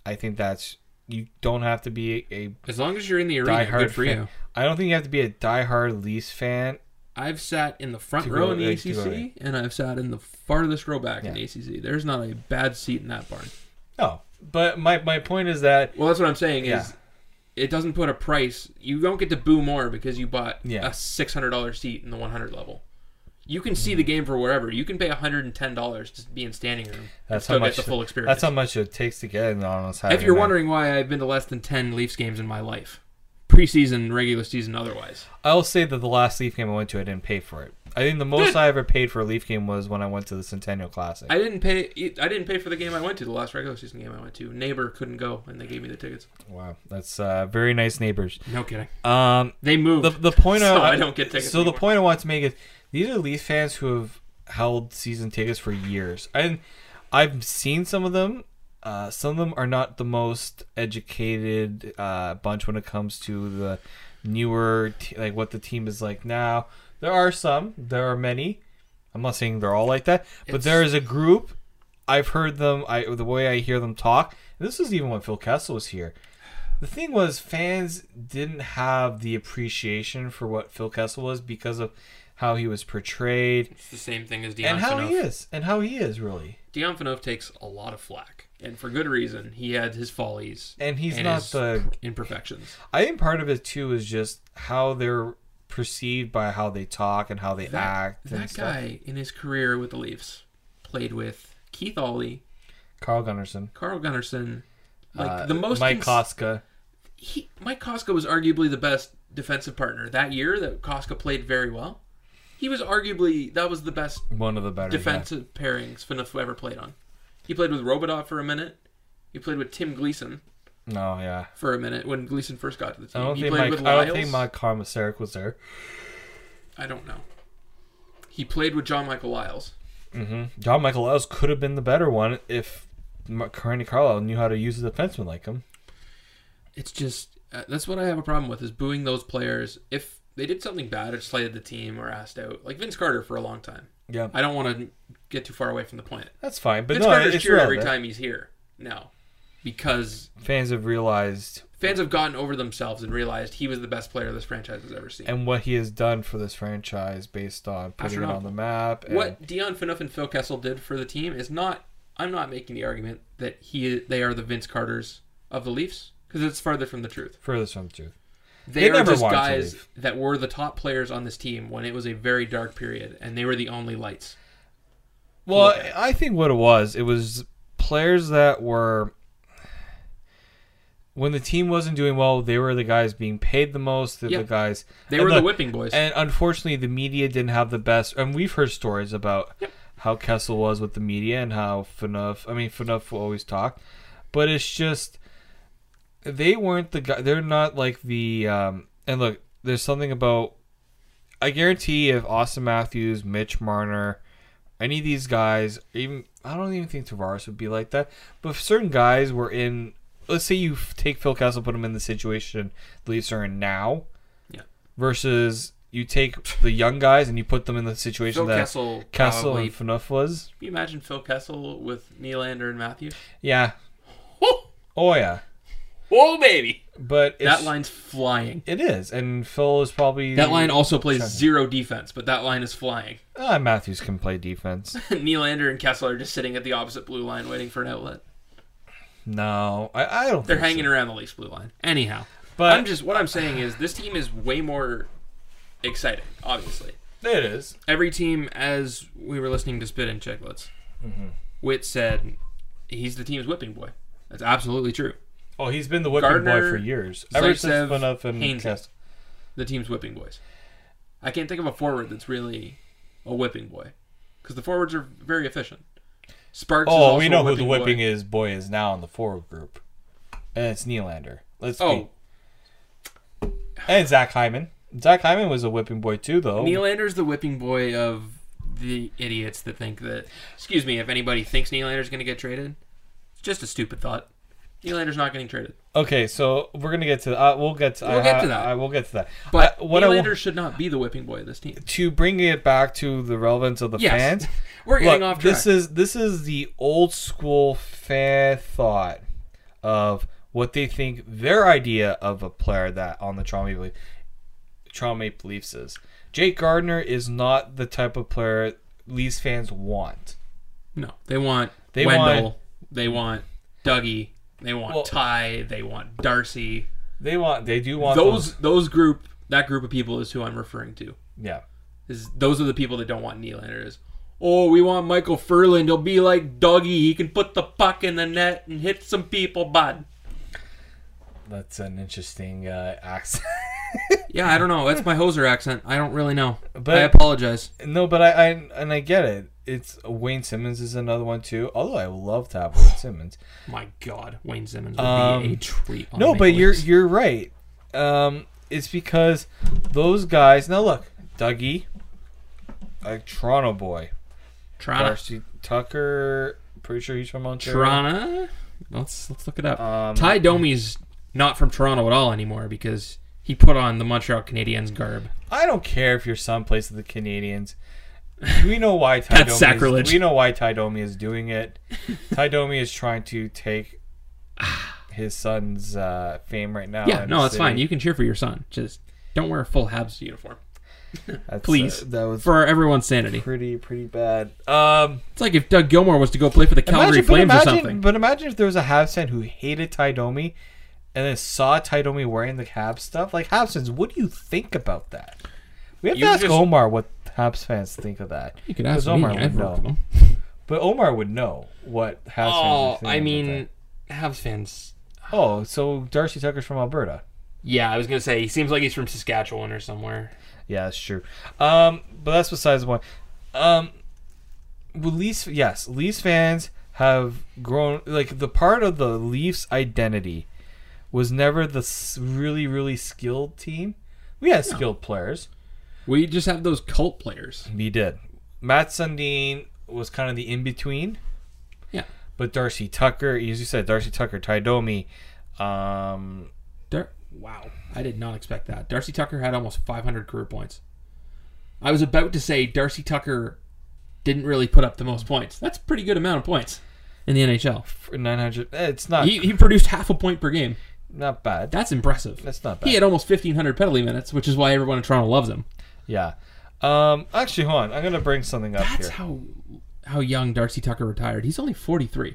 I think that's you don't have to be a, As long as you're in the arena, good for fan. you. I don't think you have to be a diehard Leafs fan. I've sat in the front row in the ACC, and I've sat in the farthest row back in the ACC. There's not a bad seat in that barn. No, but my my point is that Well, that's what I'm saying. Yeah. Is it doesn't put a price. You don't get to boo more because you bought Yeah. a six hundred dollar seat in the one hundred level. You can Mm-hmm. see the game for wherever. You can pay hundred and ten dollars to be in standing room. that's how much get the full experience. That's how much it takes to get in on a if you're wondering why I've been to less than ten Leafs games in my life, preseason, regular season, otherwise. I will say that the last Leaf game I went to, I didn't pay for it. I think the most I ever paid for a Leaf game was when I went to the Centennial Classic. I didn't pay. I didn't pay for the game I went to. The last regular season game I went to. Neighbor couldn't go, and they gave me the tickets. wow, that's uh, very nice neighbors. No kidding. Um, They moved. the the point so I, I don't get tickets. So the point I want to make is these are Leaf fans who have held season tickets for years, and I've seen some of them. Uh, some of them are not the most educated uh, bunch when it comes to the newer, t- like what the team is like now. There are some. There are many. I'm not saying they're all like that, but It's- there is a group. I've heard them. I the way I hear them talk. This is even when Phil Kessel was here. The thing was, fans didn't have the appreciation for what Phil Kessel was because of how he was portrayed It's the same thing as Dion and how he is, and how he is really. Dion Phaneuf takes a lot of flack, and for good reason. He had his follies And he's and not his the. imperfections. I think part of it too is just how they're perceived by how they talk and how they That, act. and that guy in his career with the Leafs played with Keith Aulie, Carl Gunnarsson, Carl Gunnarsson, like uh, the most. Mike cons- Kostka. he, Mike Kostka was arguably the best defensive partner that year. That Kostka played very well. He was arguably that was the best One of the better defensive pairings Phaneuf ever played on. He played with Robotov for a minute. He played with Tim Gleason. No, yeah. for a minute when Gleason first got to the I team. don't he think played Mike. with I Liles. don't think Mike Komisarek was there. I don't know. He played with John Michael Liles. hmm John Michael Liles could have been the better one if Randy Carlyle knew how to use a defenseman like him. It's just uh, that's what I have a problem with is booing those players if they did something bad or slighted the team or asked out. Like Vince Carter for a long time. Yeah, I don't want to get too far away from the point. that's fine. But Vince no, Carter's it's cheered every time he's here now because Fans have realized fans have gotten over themselves and realized he was the best player this franchise has ever seen. and what he has done for this franchise based on putting it on the map. And what Dion Phaneuf and Phil Kessel did for the team is not. I'm not making the argument that he they are the Vince Carters of the Leafs because it's farther from the truth. furthest from the truth. They, They are just guys that were the top players on this team when it was a very dark period, and they were the only lights. Well. I think what it was, it was players that were when the team wasn't doing well, they were the guys being paid the most. Yeah. the guys. They were the look, whipping boys. And unfortunately, the media didn't have the best. And we've heard stories about how Kessel was with the media and how Phaneuf. I mean, Phaneuf will always talk, but it's just they weren't the guy. They're not like the. Um, and look, there's something about. I guarantee if Auston Matthews, Mitch Marner, any of these guys, even I don't even think Tavares would be like that. But if certain guys were in, let's say you take Phil Kessel, put him in the situation the Leafs are in now, Yeah. versus you take the young guys and you put them in the situation Phil that Kessel, Kessel probably, and Phaneuf was. Can you imagine Phil Kessel with Nylander and Matthews? Yeah. Oh, Oh yeah. oh baby! But it's, That line's flying. it is, and Phil is probably That line also plays Checking. zero defense, but that line is flying. Ah, Matthews can play defense. Nylander and Kessel are just sitting at the opposite blue line waiting for an outlet. No, I, I don't. They're hanging so. around the Leafs blue line. Anyhow, But I'm just what I'm saying is this team is way more exciting. Obviously, it is. every team, as we were listening to Spittin' Chiclets, Mm-hmm. Whit said he's the team's whipping boy. That's absolutely true. Oh, he's been the whipping boy for years. Ever since Phaneuf and Hainsey. Kessel. The team's whipping boys. I can't think of a forward that's really a whipping boy because the forwards are very efficient. Sparks. is Oh, also we a know who the whipping whipping boy. is boy is now in the forward group, and it's Nylander. Let's Oh, be And Zach Hyman. Zach Hyman was a whipping boy too, though. Nylander's the whipping boy of the idiots that think that. Excuse me, if anybody thinks Nylander's going to get traded, it's just a stupid thought. Nylander's not getting traded. Okay, so we're gonna get to. Uh, we'll get to. We'll I get to that. I, we'll get to that. But I- what I should not be the whipping boy of this team. to bring it back to the relevance of the Yes. fans. We're getting Look, off track. this is this is the old school fan thought of what they think their idea of a player that on the Toronto Maple, Leaf, Toronto Maple Leafs is. Jake Gardiner is not the type of player Leafs fans want. no, they want They Wendel. want- they want Dougie. They want Well- Ty. They want Darcy. They want. They do want Those those group that group of people is who I'm referring to. Yeah. Is those are the people that don't want Nylander. Is oh we want Micheal Ferland. He'll be like Dougie. He can put the puck in the net and hit some people, bud. That's an interesting uh, accent. Yeah, I don't know. That's my hoser accent. I don't really know. But- I apologize. no, but I, I and I get it. It's Wayne Simmonds is another one too. Although I love to have Wayne Simmonds. My God, Wayne Simmonds would Um, be a treat. on No, but you're you're right. Um, it's because those guys. Now look, Dougie, a Toronto boy. Toronto. Darcy Tucker. Pretty sure he's from Ontario. Toronto. Let's let's look it up. Um, Ty Domi's not from Toronto at all anymore because he put on the Montreal Canadiens garb. I don't care if your son plays with the Canadiens. We know why Ty That's Domi sacrilege. Is, we know why Ty Domi is doing it. Ty Domi is trying to take his son's uh, fame right now. yeah, no, that's fine. You can cheer for your son. Just don't wear a full Habs uniform That's, please. uh, that was for everyone's sanity. pretty pretty bad. Um, It's like if Doug Gilmour was to go play for the Calgary imagine, Flames imagine, or something. But imagine if there was a Habs fan who hated Ty Domi and then saw Ty Domi wearing the Habs stuff. Like Habs fans, what do you think about that? We have You to ask just- Omar what Habs fans think of that. you could ask me. Omar I've would worked know. But Omar would know what Habs fans. Oh, would think I mean, Habs fans. oh, so Darcy Tucker's from Alberta. Yeah, I was gonna say he seems like he's from Saskatchewan or somewhere. Yeah, that's true. Um, but that's besides the point. Um, with Leafs, yes, Leafs fans have grown. Like the part of the Leafs identity was never the really, really skilled team. We had skilled players. We just have those cult players. We did. Mats Sundin was kind of the in between. Yeah. But Darcy Tucker, as you said, Darcy Tucker, Ty Domi, um, Dar- wow, I did not expect that. Darcy Tucker had almost 500 career points. I was about to say Darcy Tucker didn't really put up the most points. That's a pretty good amount of points in the NHL. for 900. eh, It's not He, he produced half a point per game. not bad. That's impressive. That's not bad. He had almost 1,500 penalty minutes, which is why everyone in Toronto loves him. Yeah. Um. Actually, hold on. I'm gonna bring something up That's here. how how young Darcy Tucker retired. He's only 43.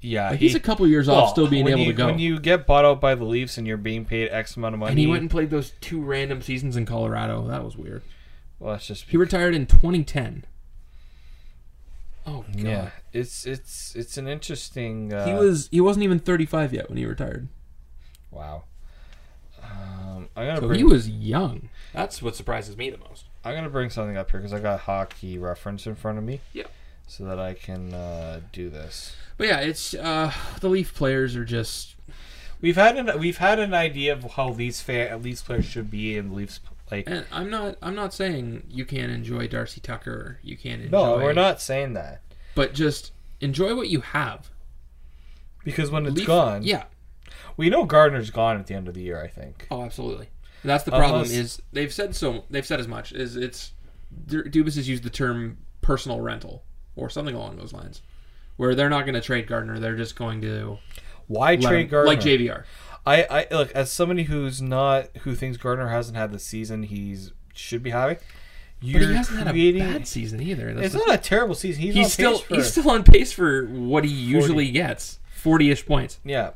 Yeah. Like, he's a couple years off still being able you, to go. When you get bought out by the Leafs and you're being paid X amount of money, and he went and played those two random seasons in Colorado. That was weird. well, that's just He retired in 2010. Oh god. yeah. It's it's it's an interesting. Uh, He was he wasn't even 35 yet when he retired. wow. Um, I'm gonna So bring he was young. That's what surprises me the most. I'm gonna bring something up here because I got hockey reference in front of me. Yeah. So that I can uh, do this. But yeah, it's uh the Leaf players are just We've had an we've had an idea of how Leafs fan Leafs players should be and Leafs like. and I'm not I'm not saying you can't enjoy Darcy Tucker, you can't enjoy No, we're not saying that but just enjoy what you have. because when it's Leaf- gone, Yeah. we know Gardiner's gone at the end of the year. I think. Oh, absolutely. That's the problem. Unless- Is they've said so. They've said as much. Is it's Du- Dubas has used the term personal rental or something along those lines, where they're not going to trade Gardiner. They're just going to Why trade him- Gardiner? like JVR. I, I look as somebody who's not who thinks Gardiner hasn't had the season he's should be having. You're But he hasn't had a bad season either. That's it's not a terrible season. He's, he's still for, he's still on pace for what he usually gets, forty-ish points. yeah.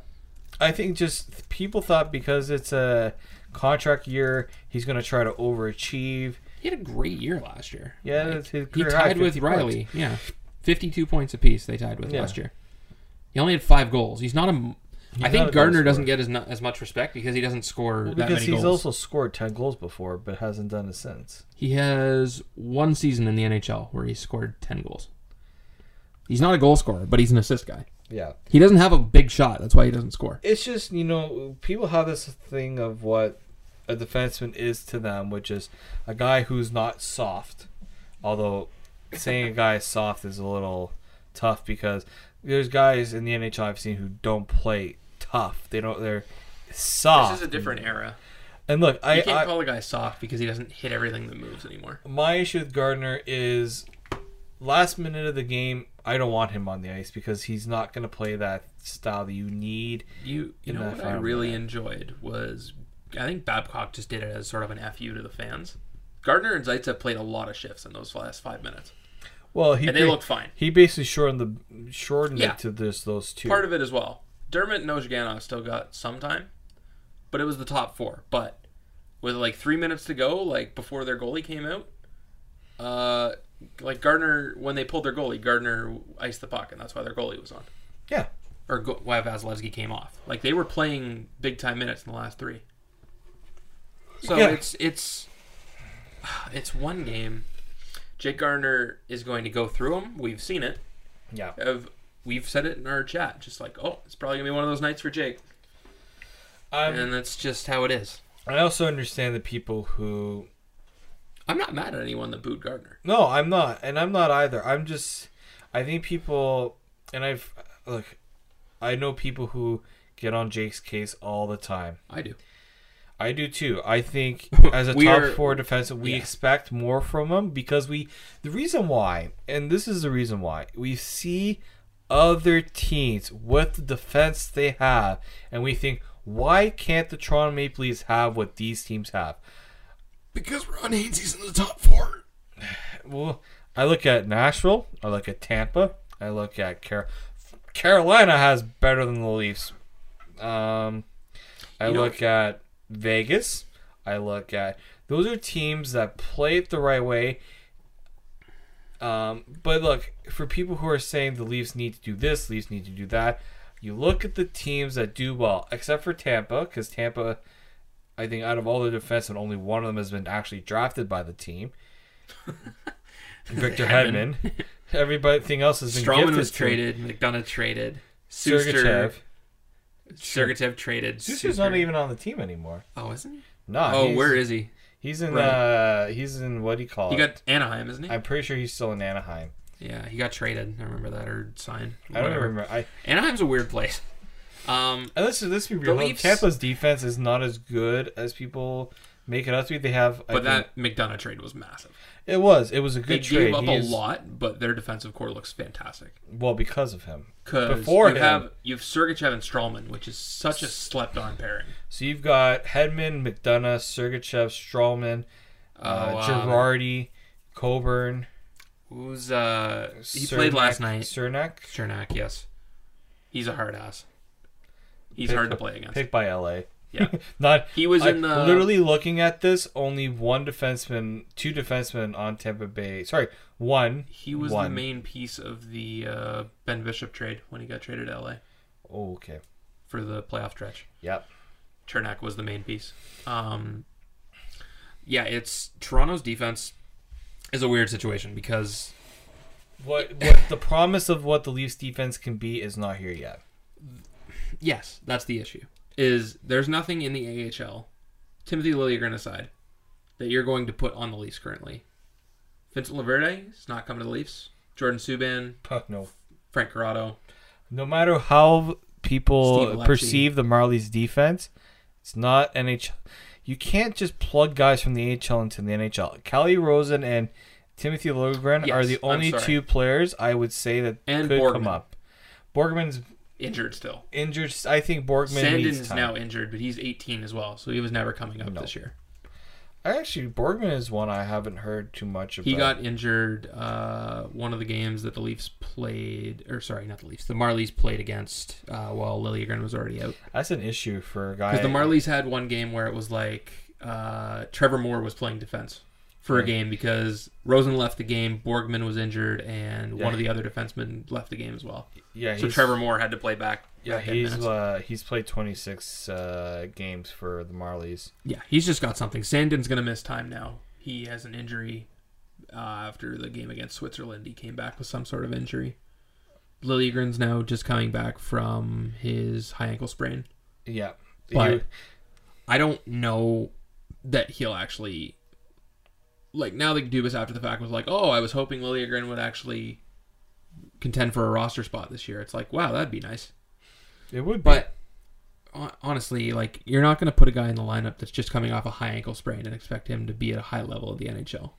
I think just people thought because it's a contract year, he's going to try to overachieve. He had a great year last year. Yeah, Like, his he tied with 50 points. Rielly. Yeah, fifty-two points apiece. They tied with Yeah. last year. He only had five goals. He's not a. I not a think Gardiner doesn't get as, as much respect because he doesn't score that Because he's goals. also scored ten goals before, but hasn't done it since. He has one season in the NHL where he scored 10 goals. He's not a goal scorer, but he's an assist guy. Yeah. He doesn't have a big shot. That's why he doesn't score. It's just you know people have this thing of what a defenseman is to them, which is a guy who's not soft. Although saying a guy is soft is a little tough because there's guys in the NHL I've seen who don't play tough. They don't. They're soft. This is a different era. and look, I, You can't I call a guy soft because he doesn't hit everything that moves anymore. my issue with Gardiner is last minute of the game. I don't want him on the ice because he's not going to play that style that you need. You you know what I really enjoyed was I think Babcock just did it as sort of an fu to the fans. Gardiner and Zaitsev played a lot of shifts in those last five minutes, Well, he and they ba- looked fine. He basically shortened the shortened Yeah. it to this those two. Part of it as well. Dermott and Ozhiganov still got some time, but it was the top four. But with like three minutes to go, like before their goalie came out, uh, like Gardiner when they pulled their goalie, Gardiner iced the puck, and that's why their goalie was on. Yeah. Or go- why Vasilevskiy came off. Like they were playing big time minutes in the last three. So Yeah. it's it's it's one game. Jake Gardiner is going to go through them. We've seen it. Yeah. Of we've said it in our chat, just like, oh, it's probably gonna be one of those nights for Jake, Um, and that's just how it is. I also understand the people who. I'm not mad at anyone that booed Gardiner. No, I'm not, and I'm not either. I'm just. I think people, and I've look, I know people who get on Jake's case all the time. I do. I do too. I think as a top are- four defensive, we yeah. expect more from him because we. The reason why, and this is the reason why, we see other teams with the defense they have, and we think, why can't the Toronto Maple Leafs have what these teams have? Because Ron Hainsey's in the top four. Well, I look at Nashville. I look at Tampa. I look at Car- Carolina has better than the Leafs. Um, I You know- look at Vegas. I look at those are teams that play it the right way. Um, but look, for people who are saying the Leafs need to do this, Leafs need to do that, you look at the teams that do well, except for Tampa, because Tampa, I think out of all the defensemen, only one of them has been actually drafted by the team. Victor Hedman. Hedman. Everything else has been Stralman gifted was traded. McDonagh traded. Sergachev. Sergachev traded. Sustr's not even on the team anymore. Oh, isn't he? No. oh, where is he? He's in. Uh, he's in what do you call He it? He got Anaheim, isn't he? I'm pretty sure he's still in Anaheim. yeah, he got traded. I remember that or signed. I don't remember. I Anaheim's a weird place. Um, and let's let's be real. Leafs- Tampa's defense is not as good as people make it out to be. They have, I but think- that McDonagh trade was massive. It was it was a They good trade. gave up He a is- lot, but their defensive core looks fantastic. Well, because of him. Because Before you him. have you have Sergachev and Stralman, which is such a slept-on pairing. So you've got Hedman, McDonagh, Sergachev, Stralman, uh, Oh, um, Girardi, Coburn. Who's uh he played last night. Cernak, Chernak, yes. He's a hard ass. He's Pick- hard to play against. picked by LA. Yeah. Not He was I- in the literally looking at this. Only one defenseman, two defensemen on Tampa Bay. Sorry, one. He was one. the main piece of the uh, Ben Bishop trade when he got traded to LA Oh, okay. for the playoff stretch. Yep. Chernak was the main piece. Um, yeah, it's Toronto's defense is a weird situation because What what the promise of what the Leafs defense can be is not here yet. yes, that's the issue. Is there's nothing in the AHL, Timothy Liljegren aside, that you're going to put on the Leafs currently. Vincent LoVerde is not coming to the Leafs. Jordan Subban, no. Frank Corrado. No matter how people perceive the Marlies defense, it's not NHL. You can't just plug guys from the AHL into the NHL. Calle Rosen and Timothy Liljegren are the only two players I would say that And could come up. Borgman's Injured still. injured. I think Borgman Sandin is now injured, but he's 18 as well, so he was never coming up No. this year. Actually, Borgman is one I haven't heard too much about. He got injured uh, one of the games that the Leafs played, or sorry, not the Leafs, the Marlies played against uh, while Liljegren was already out. That's an issue for a guy. Because the Marlies had one game where it was like uh, Trevor Moore was playing defense for a game because Rosen left the game, Borgman was injured, and Yeah. one of the other defensemen left the game as well. yeah, So Trevor Moore had to play back. Yeah, back he's uh, he's played 26 uh, games for the Marlies. Yeah, he's just got something. Sandin's gonna miss time now. He has an injury uh, after the game against Switzerland. He came back with some sort of injury. Liljegren's now just coming back from his high ankle sprain. Yeah. But You- I don't know that he'll actually like now that Dubas after the fact was like, oh, I was hoping Liljegren would actually contend for a roster spot this year. It's like, wow, that'd be nice. it would be. But honestly, like you're not going to put a guy in the lineup that's just coming off a high ankle sprain and expect him to be at a high level of the NHL.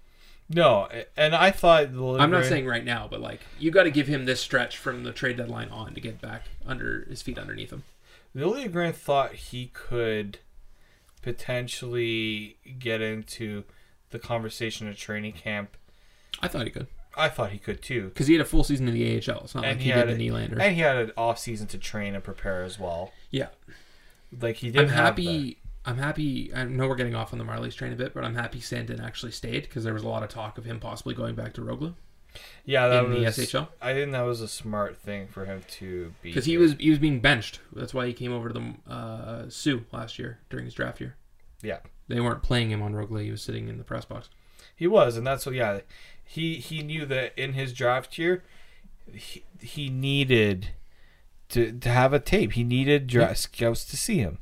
no, and I thought the I'm not saying right now, but like you got to give him this stretch from the trade deadline on to get back under his feet underneath him. Liljegren thought he could potentially get into the conversation at training camp. I thought he could I thought he could too. because he had a full season in the AHL. It's not like he, had did a- in Nylander. and he had an off season to train and prepare as well. yeah, Like he did. I'm happy. I'm happy. I know we're getting off on the Marlies train a bit, but I'm happy Sandin actually stayed because there was a lot of talk of him possibly going back to Rögle Yeah, that in was the SHL I think that was a smart thing for him to be. because he was he was being benched. That's why he came over to the uh, Soo last year during his draft year. Yeah, They weren't playing him on Rögle. He was sitting in the press box. he was, and that's what. Yeah, he he knew that in his draft year, he, he needed to to have a tape. He needed dra- scouts to see him.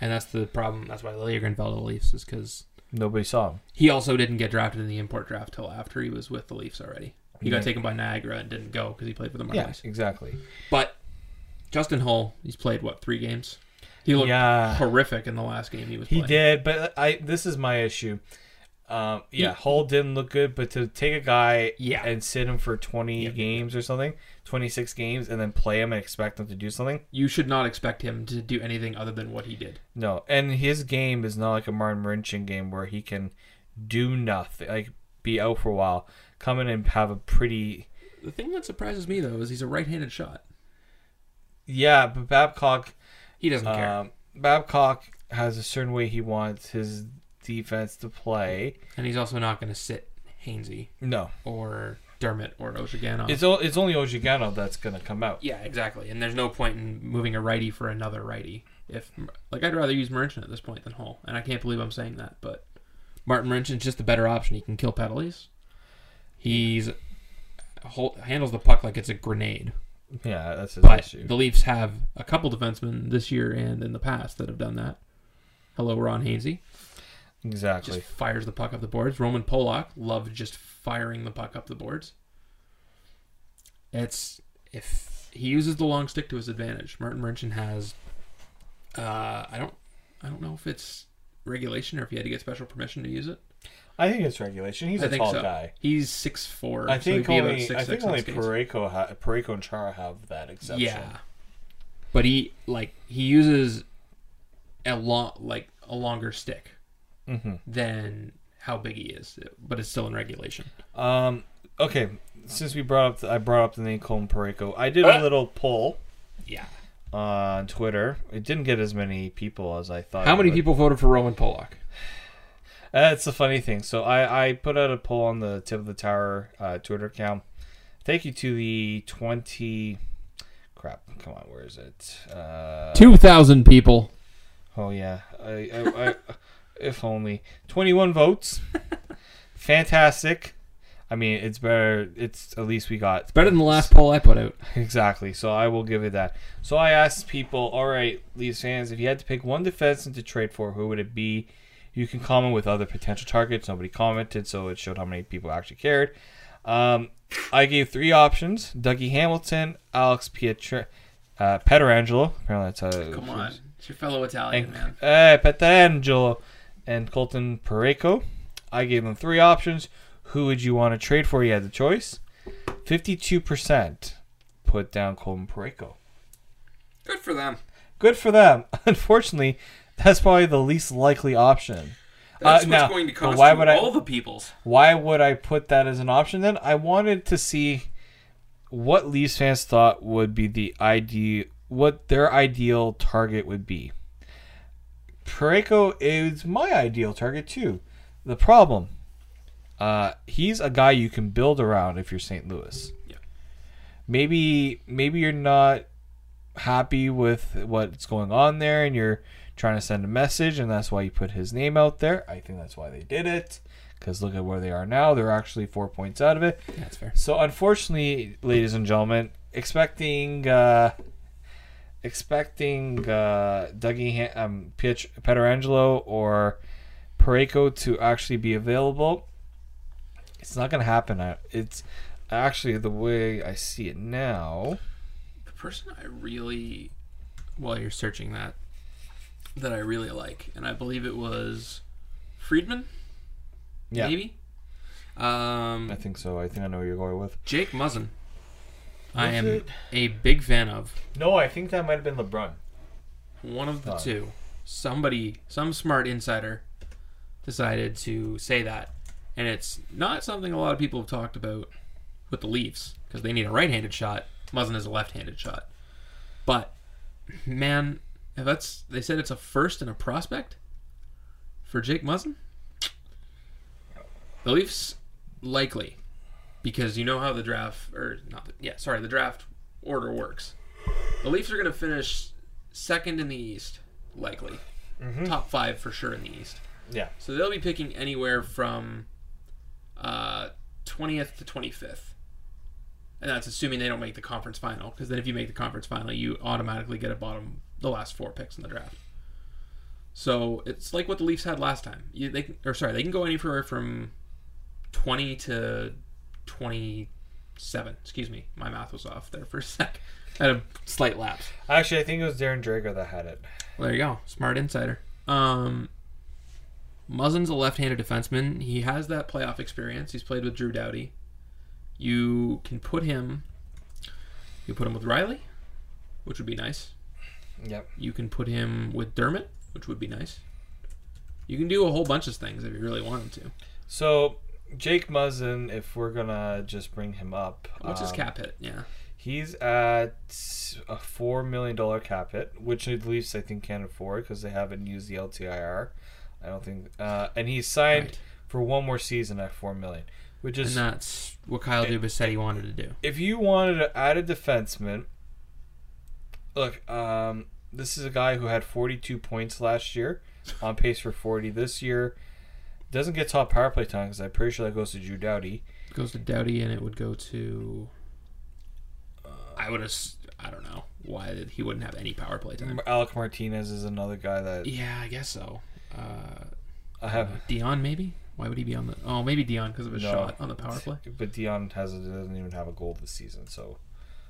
And that's the problem. That's why Liljegren fell to the Leafs is because Nobody saw him. he also didn't get drafted in the import draft till after he was with the Leafs already. He Yeah. got taken by Niagara and didn't go because he played for the Marlies. Yeah, exactly. But Justin Holl, he's played what three games? He looked Yeah. horrific in the last game he was Playing. He did, but I this is my issue. Um, yeah, Holl didn't look good, but to take a guy Yeah. and sit him for twenty Yeah. games or something, twenty six games, and then play him and expect him to do something, You should not expect him to do anything other than what he did. no. And his game is not like a Martin Marincin game where he can do nothing, like be out for a while, come in and have a pretty The thing that surprises me though is he's a right-handed shot. yeah. But Babcock, He doesn't care. um, Babcock has a certain way he wants his defense to play. And he's also not going to sit Hainsey No, or Dermott or Ozhiganov. it's o- it's only Ozhiganov that's gonna come out. yeah, exactly. And there's no point in moving a righty for another righty. If like I'd rather use Marincin at this point than Holl, and I can't believe I'm saying that, but Martin Marincin's just a better option. He can kill penalties. He's hol- handles the puck like it's a grenade. Yeah, that's his But issue. the Leafs have a couple defensemen this year and in the past that have done that. Hello, Ron Hainsey. Exactly. Just fires the puck up the boards. Roman Polak loved just firing the puck up the boards. It's if he uses the long stick to his advantage. Martin Marincin has. Uh, I don't. I don't know if it's regulation or if he had to get special permission to use it. I think it's regulation. He's I a tall so. guy. He's six four. I think so he'd be about only six, I think only. Parayko ha- Parayko and Chara have that exception. Yeah, but he like he uses a long like a longer stick hmm than how big he is, but it's still in regulation. Um. Okay. Since we brought up, the, I brought up the name Colin Parayko. I did a little poll Yeah. on Twitter. It didn't get as many people as I thought. How many would. people voted for Roman Polak? That's the funny thing. So I I put out a poll on the Tip of the Tower uh, Twitter account. Thank you to the twenty. Crap! Come on, where is it? Uh, Two thousand people. Oh yeah, I, I, I, if only twenty-one votes. Fantastic. I mean, it's better. It's at least we got It's Better than the last poll I put out. exactly. So I will give it that. So I asked people, all right, Leafs fans, if you had to pick one defenseman to trade for, who would it be? You can comment with other potential targets. Nobody commented, so it showed how many people actually cared. Um, I gave three options: Dougie Hamilton, Alex Pietra, uh, Pietrangelo. Apparently, that's how. Come on, it's your fellow Italian and man. uh, Pietrangelo and Colton Parayko. I gave them three options. Who would you want to trade for? You had the choice. Fifty-two percent put down Colton Parayko. Good for them. Good for them. Unfortunately, that's probably the least likely option. That's Uh, what's now, going to cost why would I- all the peoples. Why would I put that as an option then? I wanted to see what Leafs fans thought would be the ideal, what their ideal target would be. Parayko is my ideal target too. The problem, uh, he's a guy you can build around if you're St. Louis. Yeah. Maybe maybe you're not happy with what's going on there, and you're trying to send a message, and that's why he put his name out there. I think that's why they did it. Because look at where they are now; they're actually four points out of it. That's fair. So, unfortunately, ladies and gentlemen, expecting uh, expecting uh, Dougie Han- um, Pietr- Pietrangelo or Parayko to actually be available. It's not going to happen. I- It's actually the way I see it now. The person I really, while you're searching that, that I really like, and I believe it was Friedman, Yeah, maybe. Um, I think so. I think I know where you're going with. Jake Muzzin. I am it? a big fan of. No, I think that might have been LeBrun. One of the Thought. two. Somebody, some smart insider, decided to say that, and it's not something a lot of people have talked about with the Leafs because they need a right-handed shot. Muzzin is a left-handed shot, but man, if that's they said it's a first and a prospect for Jake Muzzin. The Leafs likely because you know how the draft or not the, yeah sorry the draft order works. The Leafs are going to finish second in the East likely, top five for sure in the East. Yeah. So they'll be picking anywhere from uh, 20th to 25th. And that's assuming they don't make the conference final, because then if you make the conference final, you automatically get a bottom the last four picks in the draft. So it's like what the Leafs had last time. You, they or sorry, they can go anywhere from 20 to 27. Excuse me, my math was off there for a sec. I had a slight lapse. Actually, I think it was Darren Dreger that had it. Well, there you go. Smart insider. Um, Muzzin's a left-handed defenseman. He has that playoff experience. He's played with Drew Doughty. You can put him. You put him with Rielly, which would be nice. Yep. You can put him with Dermott, which would be nice. You can do a whole bunch of things if you really wanted to. So Jake Muzzin, if we're gonna just bring him up, What's his um, cap hit? Yeah. He's at a four million dollar cap hit, which the Leafs I think can't afford because they haven't used the LTIR. I don't think, uh, and he's signed Right. for one more season at four million, which And is that's what Kyle Dubas said he wanted to do. if you wanted to add a defenseman. Look, um, this is a guy who had forty two points last year, on pace for forty this year. Doesn't get top power play time because I'm pretty sure that goes to Drew Doughty. It goes to Doughty, and it would go to. I would have. I don't know why he wouldn't have any power play time. Alec Martinez is another guy that Yeah, I guess so. Uh, I have. Dion, maybe. Why would he be on the? Oh, maybe Dion because of his No. shot on the power play. But Dion has doesn't even have a goal this season, so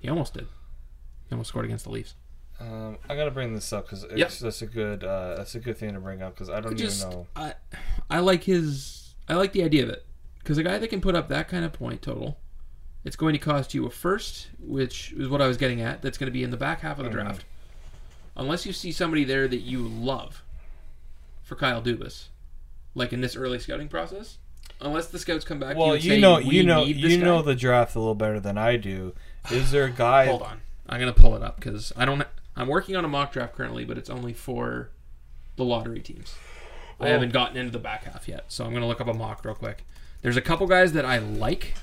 He almost did. Almost scored against the Leafs. um, I'm gonna bring this up because Yep. that's a good uh, that's a good thing to bring up because I don't Just, even know. I, I like his. I like the idea of it because a guy that can put up that kind of point total, it's going to cost you a first, which is what I was getting at. That's going to be in the back half of the Mhm. draft, unless you see somebody there that you love. For Kyle Dubas, like in this early scouting process, unless the scouts come back. you, Well, and you say, know, "We you know, you know the draft a little better than I do. Is there a guy? Hold on, I'm gonna pull it up because I don't. I'm working on a mock draft currently, but it's only for the lottery teams. I Oh. haven't gotten into the back half yet, so I'm gonna look up a mock real quick. There's a couple guys that I like.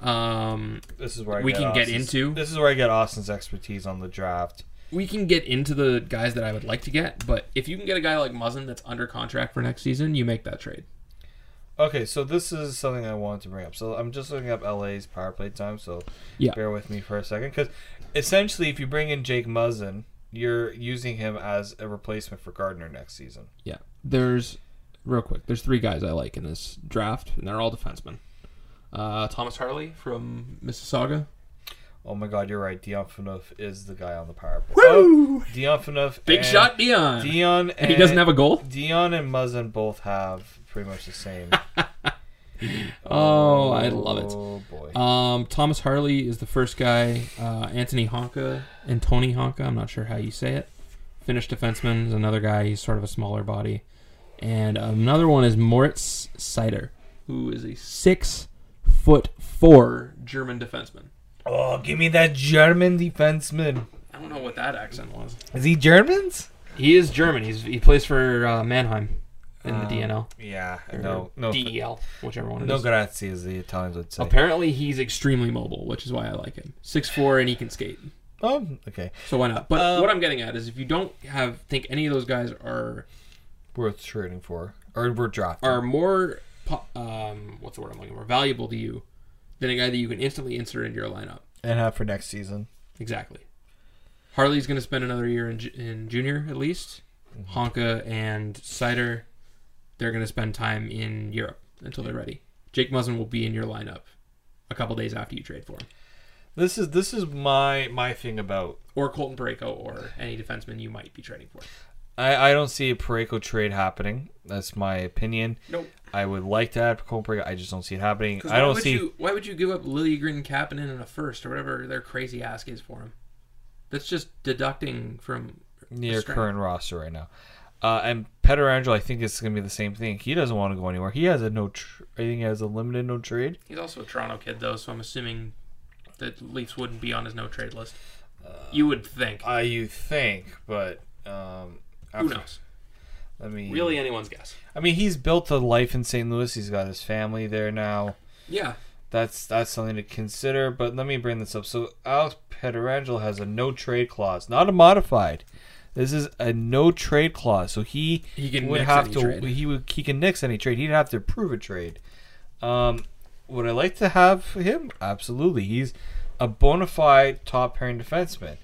Um, This is where I we get can get into- This is where I get Austin's expertise on the draft. we can get into the guys that I would like to get, but if you can get a guy like Muzzin that's under contract for next season, you make that trade. Okay, so this is something I wanted to bring up. So I'm just looking up LA's power play time. So Yeah. bear with me for a second, because essentially, if you bring in Jake Muzzin, you're using him as a replacement for Gardiner next season. Yeah. There's real quick. There's three guys I like in this draft, and they're all defensemen. Uh, Thomas Harley from Mississauga. Oh my God, you're right. Dion Phaneuf is the guy on the power play. Oh, Dion Phaneuf. Big and shot, Dion. Dion. and he doesn't have a goal. Dion and Muzzin both have pretty much the same. Oh, I love it. Oh boy. Um, Thomas Harley is the first guy. Uh, Anthony Honka and Tony Honka. I'm not sure how you say it. Finnish defenseman is another guy. He's sort of a smaller body. And another one is Moritz Seider, who is a six foot four German defenseman. Oh, give me that German defenseman. I don't know what that accent was. Is he Germans? He is German. He's he plays for uh, Mannheim in the Um, DNL. Yeah. or No. No. DEL, whichever one it is. No grazie, as the Italians would say. Apparently, he's extremely mobile, which is why I like him. Six four, and he can skate. Oh, okay. So why not? But Um, what I'm getting at is, if you don't have think any of those guys are Worth trading for, or we're drafting. are more um what's the word I'm looking for valuable to you than a guy that you can instantly insert into your lineup, and have for next season. Exactly. Harley's going to spend another year in, in junior at least. Mm-hmm. Honka and Seider, they're going to spend time in Europe until they're ready. Jake Muzzin will be in your lineup a couple days after you trade for him. This is this is my my thing about Or Colton Parayko or any defenseman you might be trading for. I, I don't see a Parayko trade happening. That's my opinion. Nope. I would like to add Colton Parayko. I just don't see it happening. I don't see. You, why would you give up Liljegren, Kapanen, and a first or whatever their crazy ask is for him? That's just deducting from near current roster right now. Uh, and Pietrangelo, I think it's going to be the same thing. He doesn't want to go anywhere. He has a no. Tr- I think he has a limited no trade. He's also a Toronto kid, though, so I'm assuming that Leafs wouldn't be on his no trade list. you would think. Uh, you think, but um, Who after- knows? I mean, Really, anyone's guess. I mean, he's built a life in St. Louis. He's got his family there now. Yeah. That's that's something to consider. But let me bring this up. So Alex Pietrangelo has a no trade clause, not a modified. This is a no trade clause. So he He can would have to trade. he would he can nix any trade. He'd have to approve a trade. Um, would I like to have him? Absolutely. He's a bona fide top pairing defenseman.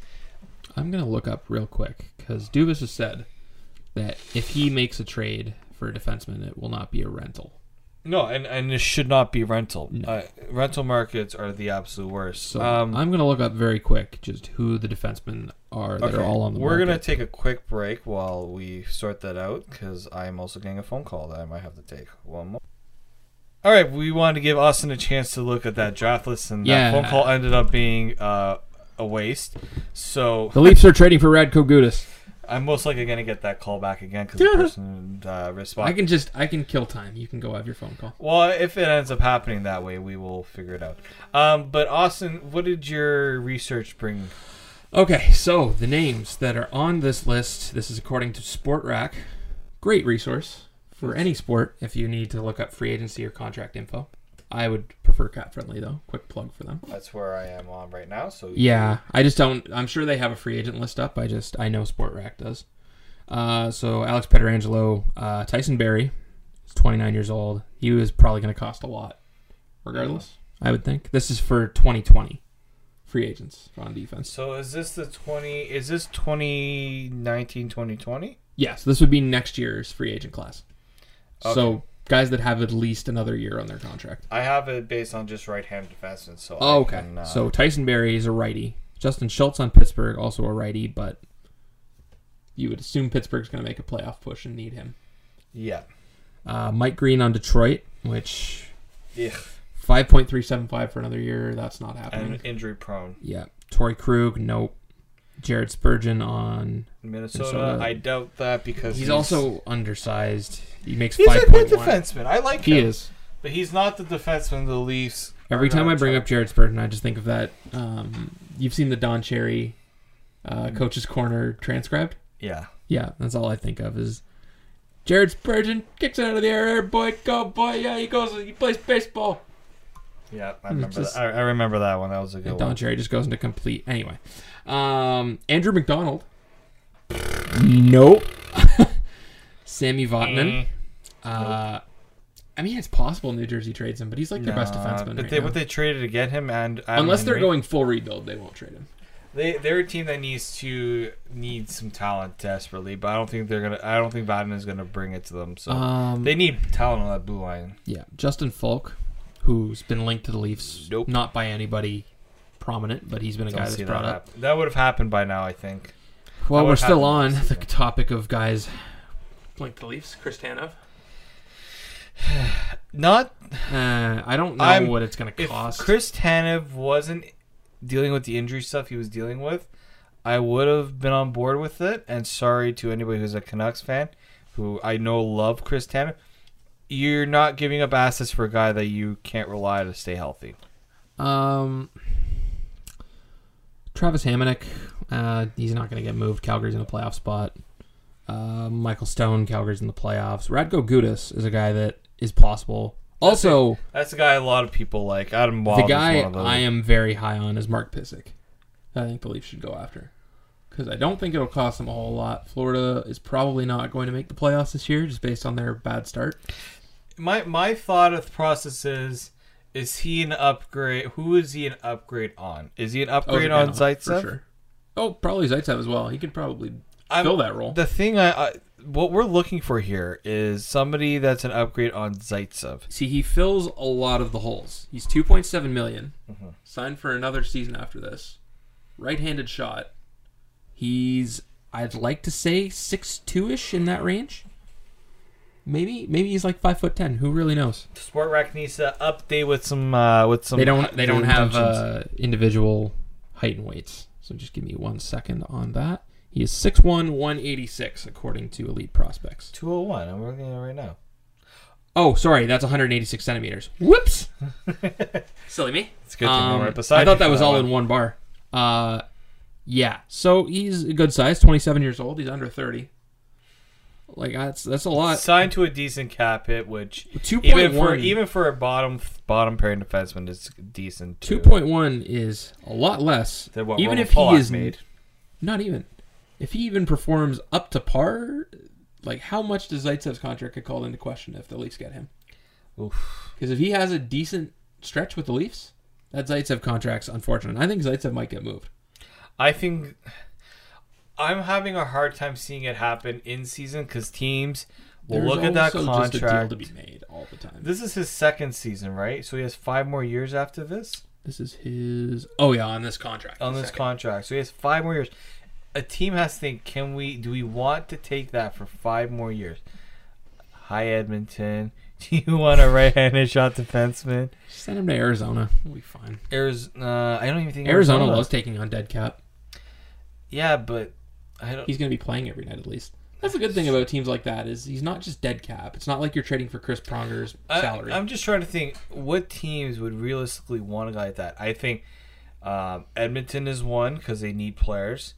I'm gonna look up real quick because Dubas has said that if he makes a trade for a defenseman, it will not be a rental. No, and and this should not be rental. No. Uh, rental markets are the absolute worst. So um, I'm gonna look up very quick just who the defensemen are that Okay, are all on the We're gonna take a quick break while we sort that out because I'm also getting a phone call that I might have to take. One more. All right, we wanted to give Austin a chance to look at that draft list, and Yeah. that phone call ended up being uh, a waste. So The Leafs are trading for Radko Gudas. I'm most likely gonna get that call back again because the person uh, responded. I can just I can kill time. You can go have your phone call. Well, if it ends up happening that way, we will figure it out. Um, but Austin, what did your research bring? Okay, so the names that are on this list. This is according to Spotrac. Great resource for any sport if you need to look up free agency or contract info. I would prefer CapFriendly though. Quick plug for them. That's where I am on right now. So Yeah, I just don't. I'm sure they have a free agent list up. I just I know Spotrac does. Uh, so Alex Pietrangelo, uh, Tyson Barrie, is 29 years old. He was probably going to cost a lot, regardless. I would think this is for 2020 free agents on defense. So is this the 20 is this 2019 2020? Yes, this would be next year's free agent class. Okay. So guys that have at least another year on their contract. I have it based on just right-handed defensemen. So Oh, okay. can, uh, So Tyson Barrie is a righty. Justin Schultz on Pittsburgh, also a righty, but you would assume Pittsburgh's going to make a playoff push and need him. yeah. Uh, Mike Green on Detroit, which Yeah. 5.375 for another year. That's not happening. And injury prone. yeah. Torey Krug, nope. Jared Spurgeon on. Minnesota, Minnesota. I doubt that because He's, also undersized. He makes he's a good defenseman. I like He him. is. But he's not the defenseman the Leafs. Every time I bring up Jared Spurgeon, I just think of that. Um, you've seen the Don Cherry uh, Mm. coach's corner transcribed. Yeah. Yeah, that's all I think of is Jared Spurgeon kicks it out of the air, boy, go boy, yeah, he goes, he plays baseball. Yeah, I remember just- that. I, I remember that one. That was a good Don one. Cherry just goes into complete. Anyway, um, Andrew MacDonald. Nope. Sami Vatanen. Mm. Uh, I mean, it's possible New Jersey trades him, but he's like their best Nah, defenseman. But right they, now. what they traded to get him and Adam Unless they're Henrique, going full rebuild, they won't trade him. they they're a team that needs to need some talent desperately. But I don't think they're gonna. I don't think Biden is gonna bring it to them. So Um, they need talent on that blue line. Yeah, Justin Falk, who's been linked to the Leafs, Nope. not by anybody prominent, but he's been a guy that's that brought up. happen. That would have happened by now, I think. Well, we're still on the topic of guys linked to the Leafs. Chris Tanev. Not Uh, I don't know I'm- what it's going to if cost. Chris Tanev wasn't dealing with the injury stuff he was dealing with, I would have been on board with it. And sorry to anybody who's a Canucks fan, who I know love Chris Tanev. You're not giving up assets for a guy that you can't rely to stay healthy. um, Travis Hamonic, uh, he's not going to get moved. Calgary's in a playoff spot. Uh, Michael Stone, Calgary's in the playoffs. Radko Gudas is a guy that is possible. Also, That's a guy a lot of people like. Adam the Wild is guy one of those. I am very high on is Mark Pysyk. I think the Leafs should go after because I don't think it'll cost them a whole lot. Florida is probably not going to make the playoffs this year just based on their bad start. my my thought of the process is Is he an upgrade? Who is he an upgrade on? Is he an upgrade Oh, on Zaitsev? for sure. Oh, probably Zaitsev as well. He could probably I'm- fill that role. The thing I, I what we're looking for here is somebody that's an upgrade on Zaitsev. See, he fills a lot of the holes. He's 2.7 million, Mm-hmm. signed for another season after this. Right-handed shot. He's I'd like to say six two ish in that range. Maybe maybe he's like five foot ten. Who really knows? Spotrac needs to update with some uh, with some. They don't they don't have uh, individual height and weights. So just give me one second on that. He is 6'1", 186 according to Elite Prospects. 201. I'm looking at it right now. Oh, sorry, that's 186 centimeters. Whoops. Silly me. It's good Um, right beside I thought that was that all one. in one bar. Uh, yeah. So he's a good size, 27 years old. He's under 30. Like that's that's a lot. Signed to a decent cap hit, which Two even for one. even for a bottom bottom pairing defenseman is decent. Two point one is a lot less. Than what even Roman if he is made. not even if he even performs up to par. Like how much does Zaitsev's contract get called into question if the Leafs get him? Oof. Because if he has a decent stretch with the Leafs, that Zaitsev contract's unfortunate. I think Zaitsev might get moved. I think I'm having a hard time seeing it happen in season because teams will There's look at that also just a deal contract. to be made all the time. This is his second season, right? So he has five more years after this This is his. Oh yeah, on this contract. on this second. contract. So he has five more years. A team has to think: Can we? Do we want to take that for five more years? Hi Edmonton. Do you want a right-handed shot defenseman? Send him to Arizona. We'll be fine. Arizona. Uh, I don't even think Arizona loves taking on dead cap. Yeah, but. He's going to be playing every night at least. That's the good thing about teams like that is he's not just dead cap. It's not like you're trading for Chris Pronger's salary. I'm just trying to think what teams would realistically want a guy like that. I think um, Edmonton is one because they need players.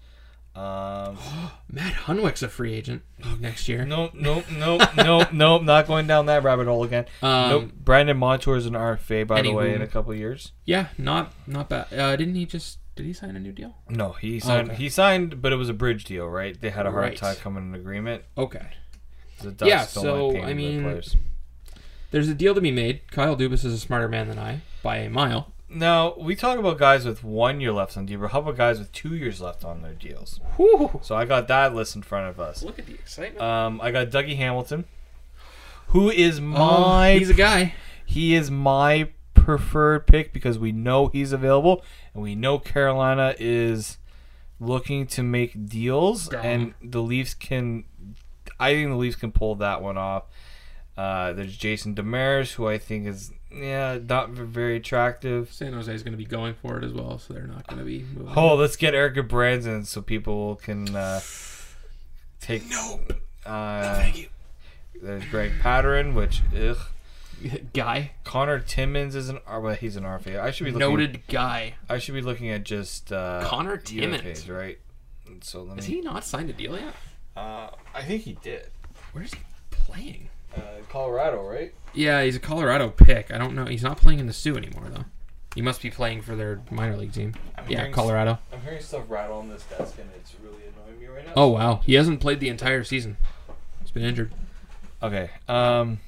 Um, Matt Hunwick's a free agent next year. nope, nope, nope, nope, nope. Not going down that rabbit hole again. Um, nope. Brandon Montour is an RFA, by the way, in a couple of years. Yeah, not not bad. Uh, didn't he just? Did he sign a new deal? No, he signed. okay. He signed, but it was a bridge deal, right? They had a hard Right. time coming to an agreement. Okay. Yeah, so, I mean-. There's a deal to be made. Kyle Dubas is a smarter man than I by a mile. Now we talk about guys with one year left on deal, but how about guys with two years left on their deals? Whew. So I got that list in front of us. Look at the excitement. Um, I got Dougie Hamilton, who is Oh, my he's a guy. he is my preferred pick because we know he's available and we know Carolina is looking to make deals Gone. and the Leafs can. I think the Leafs can pull that one off. Uh, there's Jason Demers, who I think is yeah not very attractive. San Jose is going to be going for it as well, so they're not going to be moving. Oh, let's get Erik Gudbranson so people can uh, take. Nope. Uh, thank you. There's Greg Pateryn, which ugh. Guy. Connor Timmins is an R. Well, he's an RFA. I should be looking, Noted guy. I should be looking at just uh, Connor UFAs, right? And So let me. Has he not signed a deal yet? Uh, I think he did. Where's he playing? Uh, Colorado, right? Yeah, he's a Colorado pick. I don't know. He's not playing in the Soo anymore though. He must be playing for their minor league team. I'm Yeah, hearing Colorado. I'm hearing stuff rattle on this desk, and it's really annoying me right now. Oh wow, he hasn't played the entire season. He's been injured. Okay. Um.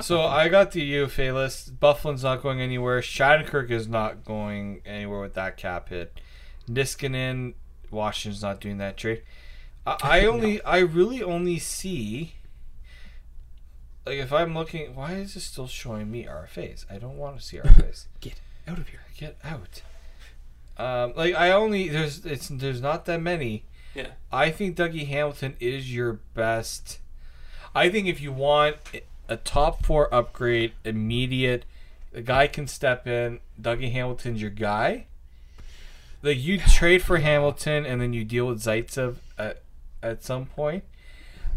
So I got the UFA list. Byfuglien's not going anywhere. Shattenkirk is not going anywhere with that cap hit. Niskanen, Washington's not doing that trade. I, I only, I really only see. Like if I'm looking, why is this still showing me RFAs? I don't want to see RFAs. Get out of here. Get out. Um, like I only there's it's there's not that many. Yeah. I think Dougie Hamilton is your best. I think if you want a top four upgrade, immediate, the guy can step in. Dougie Hamilton's your guy. Like you trade for Hamilton and then you deal with Zaitsev at at some point.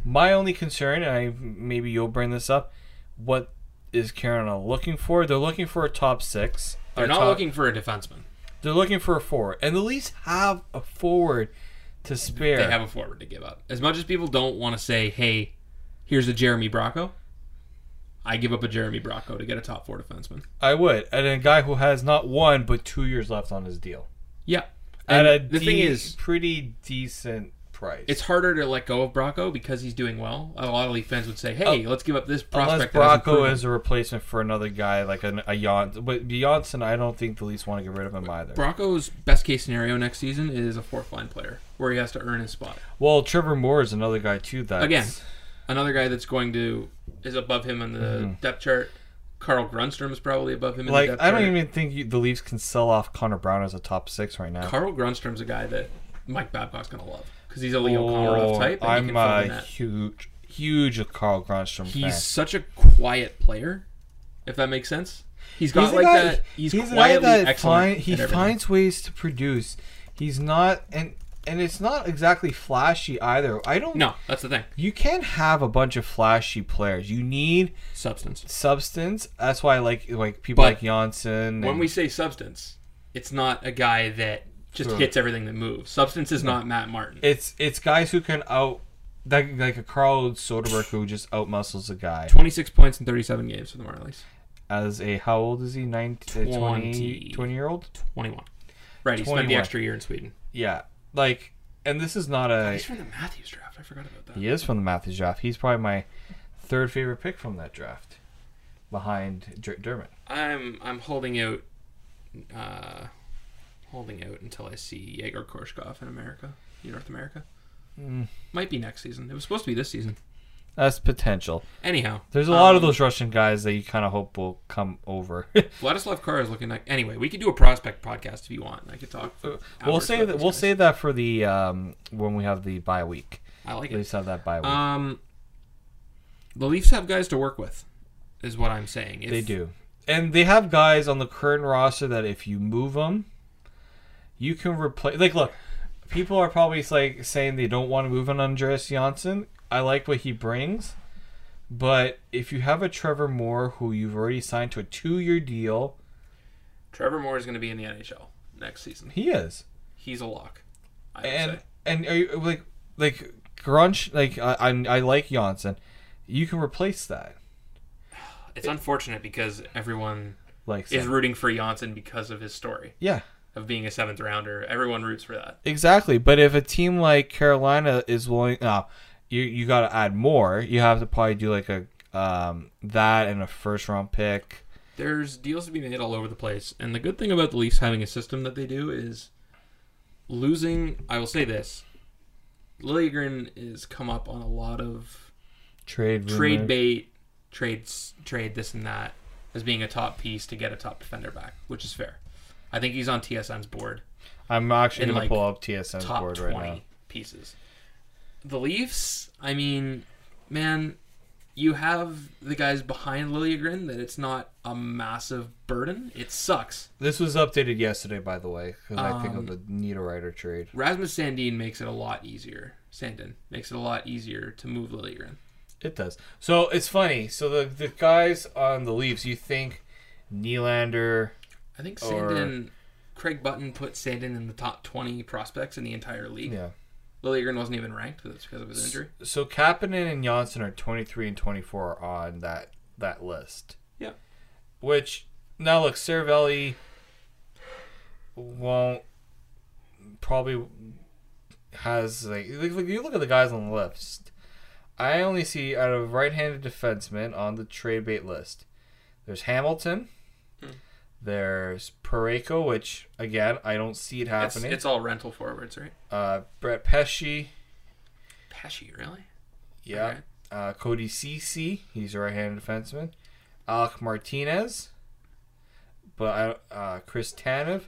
My only concern, and I maybe you'll bring this up, what is Carolina looking for? They're looking for a top six. They're not top- looking for a defenseman. They're looking for a forward, and the Leafs have a forward to spare. They have a forward to give up. As much as people don't want to say, "Hey, here's a Jeremy Bracco," I give up a Jeremy Bracco to get a top four defenseman. I would, and a guy who has not one but two years left on his deal Yeah. at And a the thing is, pretty decent price. It's harder to let go of Bracco because he's doing well. A lot of Leaf fans would say, "Hey, uh, let's give up this prospect." hasn't Bracco is a replacement for another guy like a, a Jan. But Johnsson, I don't think the Leafs want to get rid of him either. Bracco's best case scenario next season is a fourth line player where he has to earn his spot. well, Trevor Moore is another guy too. That Again, another guy that's going to is above him on the depth chart. Carl Grundström is probably above him in Mm-hmm. like the depth I don't chart. even think you, the Leafs can sell off Connor Brown as a top six right now. Carl Grundström's a guy that Mike Babcock's gonna love because he's a Leo Komarov type. And Oh, I'm can fill in a huge, huge Carl Grundström He's fan. such a quiet player, if that makes sense. He's got He's like guy- that. He's, guy quietly that excellent. find- he finds ways to produce. He's not and and it's not exactly flashy either. I don't. No, that's the thing. You can't have a bunch of flashy players. You need Substance. substance. That's why I like like people But like Johnsson. When we say substance, it's not a guy that just Sure. hits everything that moves. Substance is not Matt Martin. it's it's guys who can out like like a Carl Soderberg who just out muscles a guy. 26 points in 37 games for the Marlies. As a how old is he? 19, uh, 20, 20. 20 year old. 21. Right, he spent the extra year in Sweden. Yeah, like and this is not a. He's from the Matthews draft. I forgot about that. He is from the Matthews draft. He's probably my third favorite pick from that draft, behind J- Dermott. I'm I'm holding out, uh, holding out until I see Yegor Korshkov in America, in North America. Mm. Might be next season. It was supposed to be this season. That's potential. Anyhow, There's a lot of um, those Russian guys that you kind of hope will come over. Vladislav Kara is looking like. Anyway, we could do a prospect podcast if you want. I could talk. For we'll save that. We'll guys. save that for the um when we have the bye week. I like At it. least have that bye week. Um, the Leafs have guys to work with, is what I'm saying. If, they do, and they have guys on the current roster that if you move them, you can replace. Like, look, people are probably like saying they don't want to move on Andreas Johnsson. I like what he brings, but if you have a Trevor Moore who you've already signed to a two-year deal, Trevor Moore is going to be in the NHL next season. he is. He's a lock. I and and are you, like like Grunch like I, I I like Johnsson. You can replace that. it's unfortunate because everyone Like is rooting for Johnsson because of his story yeah, of being a seventh rounder. Everyone roots for that. exactly. But if a team like Carolina is willing, now you you got to add more. You have to probably do like a um that and a first round pick. There's deals to be made all over the place, and the good thing about the Leafs having a system that they do is losing. I will say this: Liljegren is come up on a lot of Trade trade rumors. bait, trades, trade this and that as being a top piece to get a top defender back, which is fair. I think he's on TSN's board, I'm actually gonna like, pull up TSN's board right now. pieces. The Leafs, I mean, man, you have the guys behind Liljegren that it's not a massive burden. It sucks. This was updated yesterday, by the way, because I think Um, of the Niederreiter trade. Rasmus Sandin makes it a lot easier. Sandin makes it a lot easier to move Liljegren. It does. So it's funny. So the the guys on the Leafs, you think Nylander, I think Or- Sandin, Craig Button put Sandin in the top 20 prospects in the entire league. yeah. Liljegren wasn't even ranked. but That's because of his injury. So Kapanen and Johnsson are 23 and 24 on that that list. Yeah. Which now look, Cervelli won't probably has like like, you look at the guys on the list. I only see out of right-handed defensemen on the trade bait list. There's Hamilton. There's Parayko, which again I don't see it happening. it's all rental forwards, right? uh, Brett Pesce, Pesce, really? yeah. Okay. Uh, Cody Cece, he's a right-handed defenseman. Alec Martinez, but I, uh, Chris Tanev.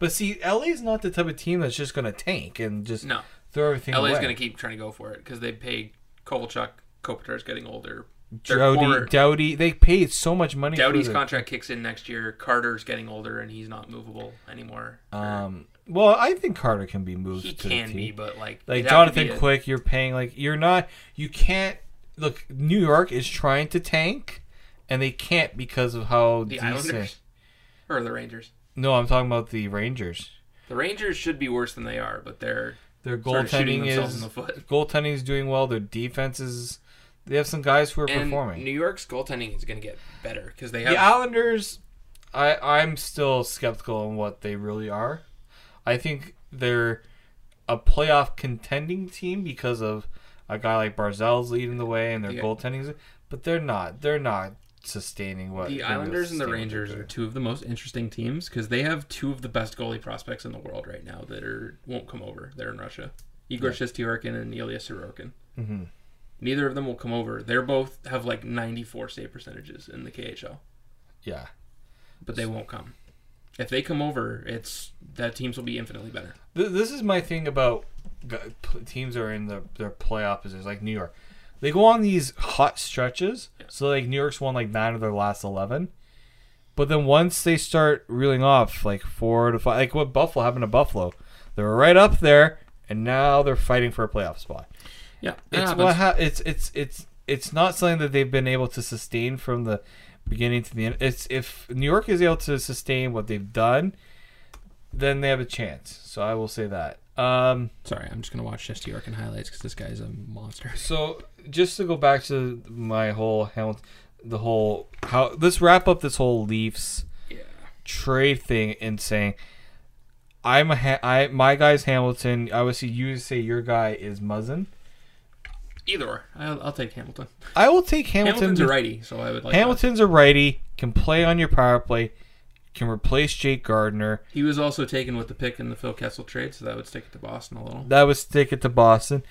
But see, LA's not the type of team that's just gonna tank and just No. throw everything LA's away. going to keep trying to go for it because they pay Kovalchuk. Kopitar's getting older. Doughty, Doughty, they paid so much money. Doughty's contract kicks in next year. Carter's getting older and he's not movable anymore. Um, well, I think Carter can be moved. he to can the be, team. but like like it'd have to Jonathan Quick. You're paying like you're not. You can't look. New York is trying to tank, and they can't because of how the decent. Islanders or the Rangers. No, I'm talking about the Rangers. The Rangers should be worse than they are, but they're Their sort of goaltending is in the foot. goaltending is doing well. Their defense is. They have some guys who are And performing. New York's goaltending is going to get better because they have the Islanders, I I'm still skeptical on what they really are. I think they're a playoff contending team because of a guy like Barzal's leading the way and their The- goaltending. But they're not. They're not sustaining what The Islanders and the Rangers they're two of the most interesting teams because they have two of the best goalie prospects in the world right now that are won't come over. They're in Russia. Igor Shesterkin and Ilya Sorokin. Mhm. Neither of them will come over. They're both have like 94 save percentages in the KHL, Yeah. but they won't come. If they come over, it's that teams will be infinitely better. Th- this is my thing about g- p- teams that are in the, their playoff positions, like New York. They go on these hot stretches. So like New York's won like nine of their last eleven, but then once they start reeling off like four to five, like what Buffalo happened to Buffalo, they were right up there, and now they're fighting for a playoff spot. Yeah, It's ha- it's it's it's it's not something that they've been able to sustain from the beginning to the end. It's if New York is able to sustain what they've done, then they have a chance. So I will say that. Um, Sorry, I'm just gonna watch Shesterkin highlights because this guy's a monster. so just to go back to my whole Hamilton, the whole how let's wrap up this whole Leafs Yeah. trade thing and saying I'm a ha- I my guy's Hamilton. Obviously, you say your guy is Muzzin. Either or, I'll, I'll take Hamilton. I will take Hamilton. Hamilton's a righty, so I would like. Hamilton's a righty, can play on your power play, can replace Jake Gardiner. He was also taken with the pick in the Phil Kessel trade, so that would stick it to Boston a little. That would stick it to Boston.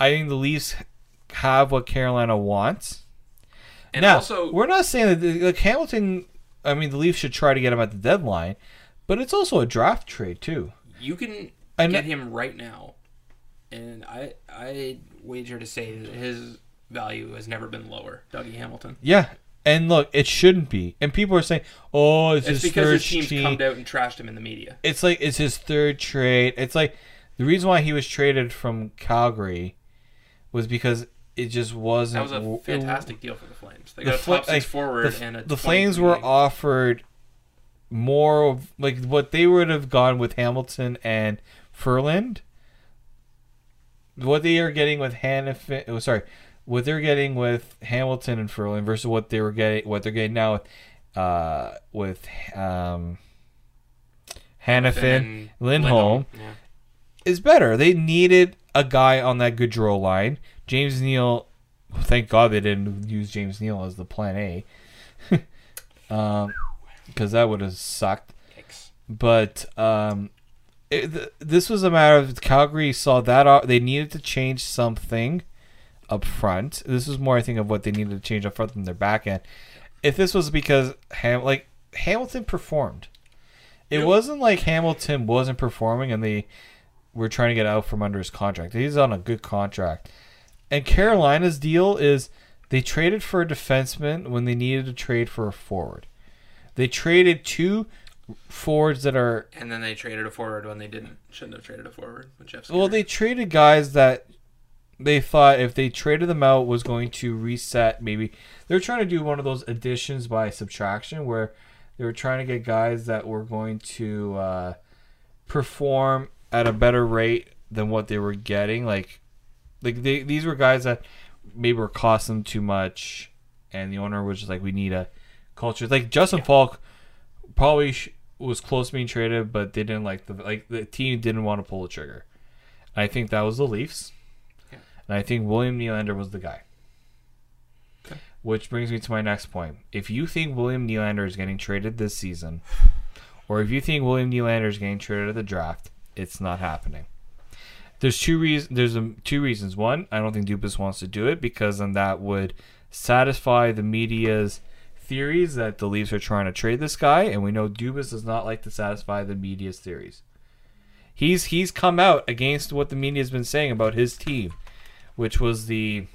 I think the Leafs have what Carolina wants. And now, also, we're not saying that like Hamilton. I mean, the Leafs should try to get him at the deadline, but it's also a draft trade too. you can know- get him right now, and I I wager to say that his value has never been lower. Dougie Hamilton. Yeah, and look, it shouldn't be. And people are saying, "Oh, it's, It's his because his team's team." come out and trashed him in the media. It's like it's his third trade. It's like the reason why he was traded from Calgary was because it just wasn't. That was a fantastic deal for the Flames. They the got a top six like, forward the, and a the Flames were offered more of like what they would have gone with Hamilton and Ferland. What they are getting with Hanifin, oh sorry, what they're getting with Hamilton and Ferland versus what they were getting, what they're getting now with, uh, with um, Hanifin, and Lindholm Yeah. is better. They needed a guy on that Gaudreau line. James Neal, thank God they didn't use James Neal as the plan A, um, because that would have sucked. Yikes. But um, it, th- this was a matter of Calgary saw that out. They needed to change something up front. This was more, I think, of what they needed to change up front than their back end. If this was because Ham, like Hamilton performed, it Yep. wasn't like Hamilton wasn't performing and they were trying to get out from under his contract. He's on a good contract. And Carolina's deal is they traded for a defenseman when they needed to trade for a forward. They traded two forwards that are And then they traded a forward when they didn't. Shouldn't have traded a forward with Jeff. well, they traded guys that they thought if they traded them out was going to reset. Maybe they were trying to do one of those additions by subtraction, where they were trying to get guys that were going to uh, perform at a better rate than what they were getting. Like, like they, these were guys that maybe were costing them too much, and the owner was just like, "We need a culture." Like Justin Faulk probably sh- was close to being traded, but they didn't like the like the team didn't want to pull the trigger. I think that was the Leafs, Yeah. and I think William Nylander was the guy. Okay. Which brings me to my next point. If you think William Nylander is getting traded this season, or if you think William Nylander is getting traded at the draft, it's not happening. There's two reasons. There's um two reasons. One, I don't think Dubas wants to do it because then that would satisfy the media's theories that the Leafs are trying to trade this guy, and we know Dubas does not like to satisfy the media's theories. He's he's come out against what the media has been saying about his team, which was the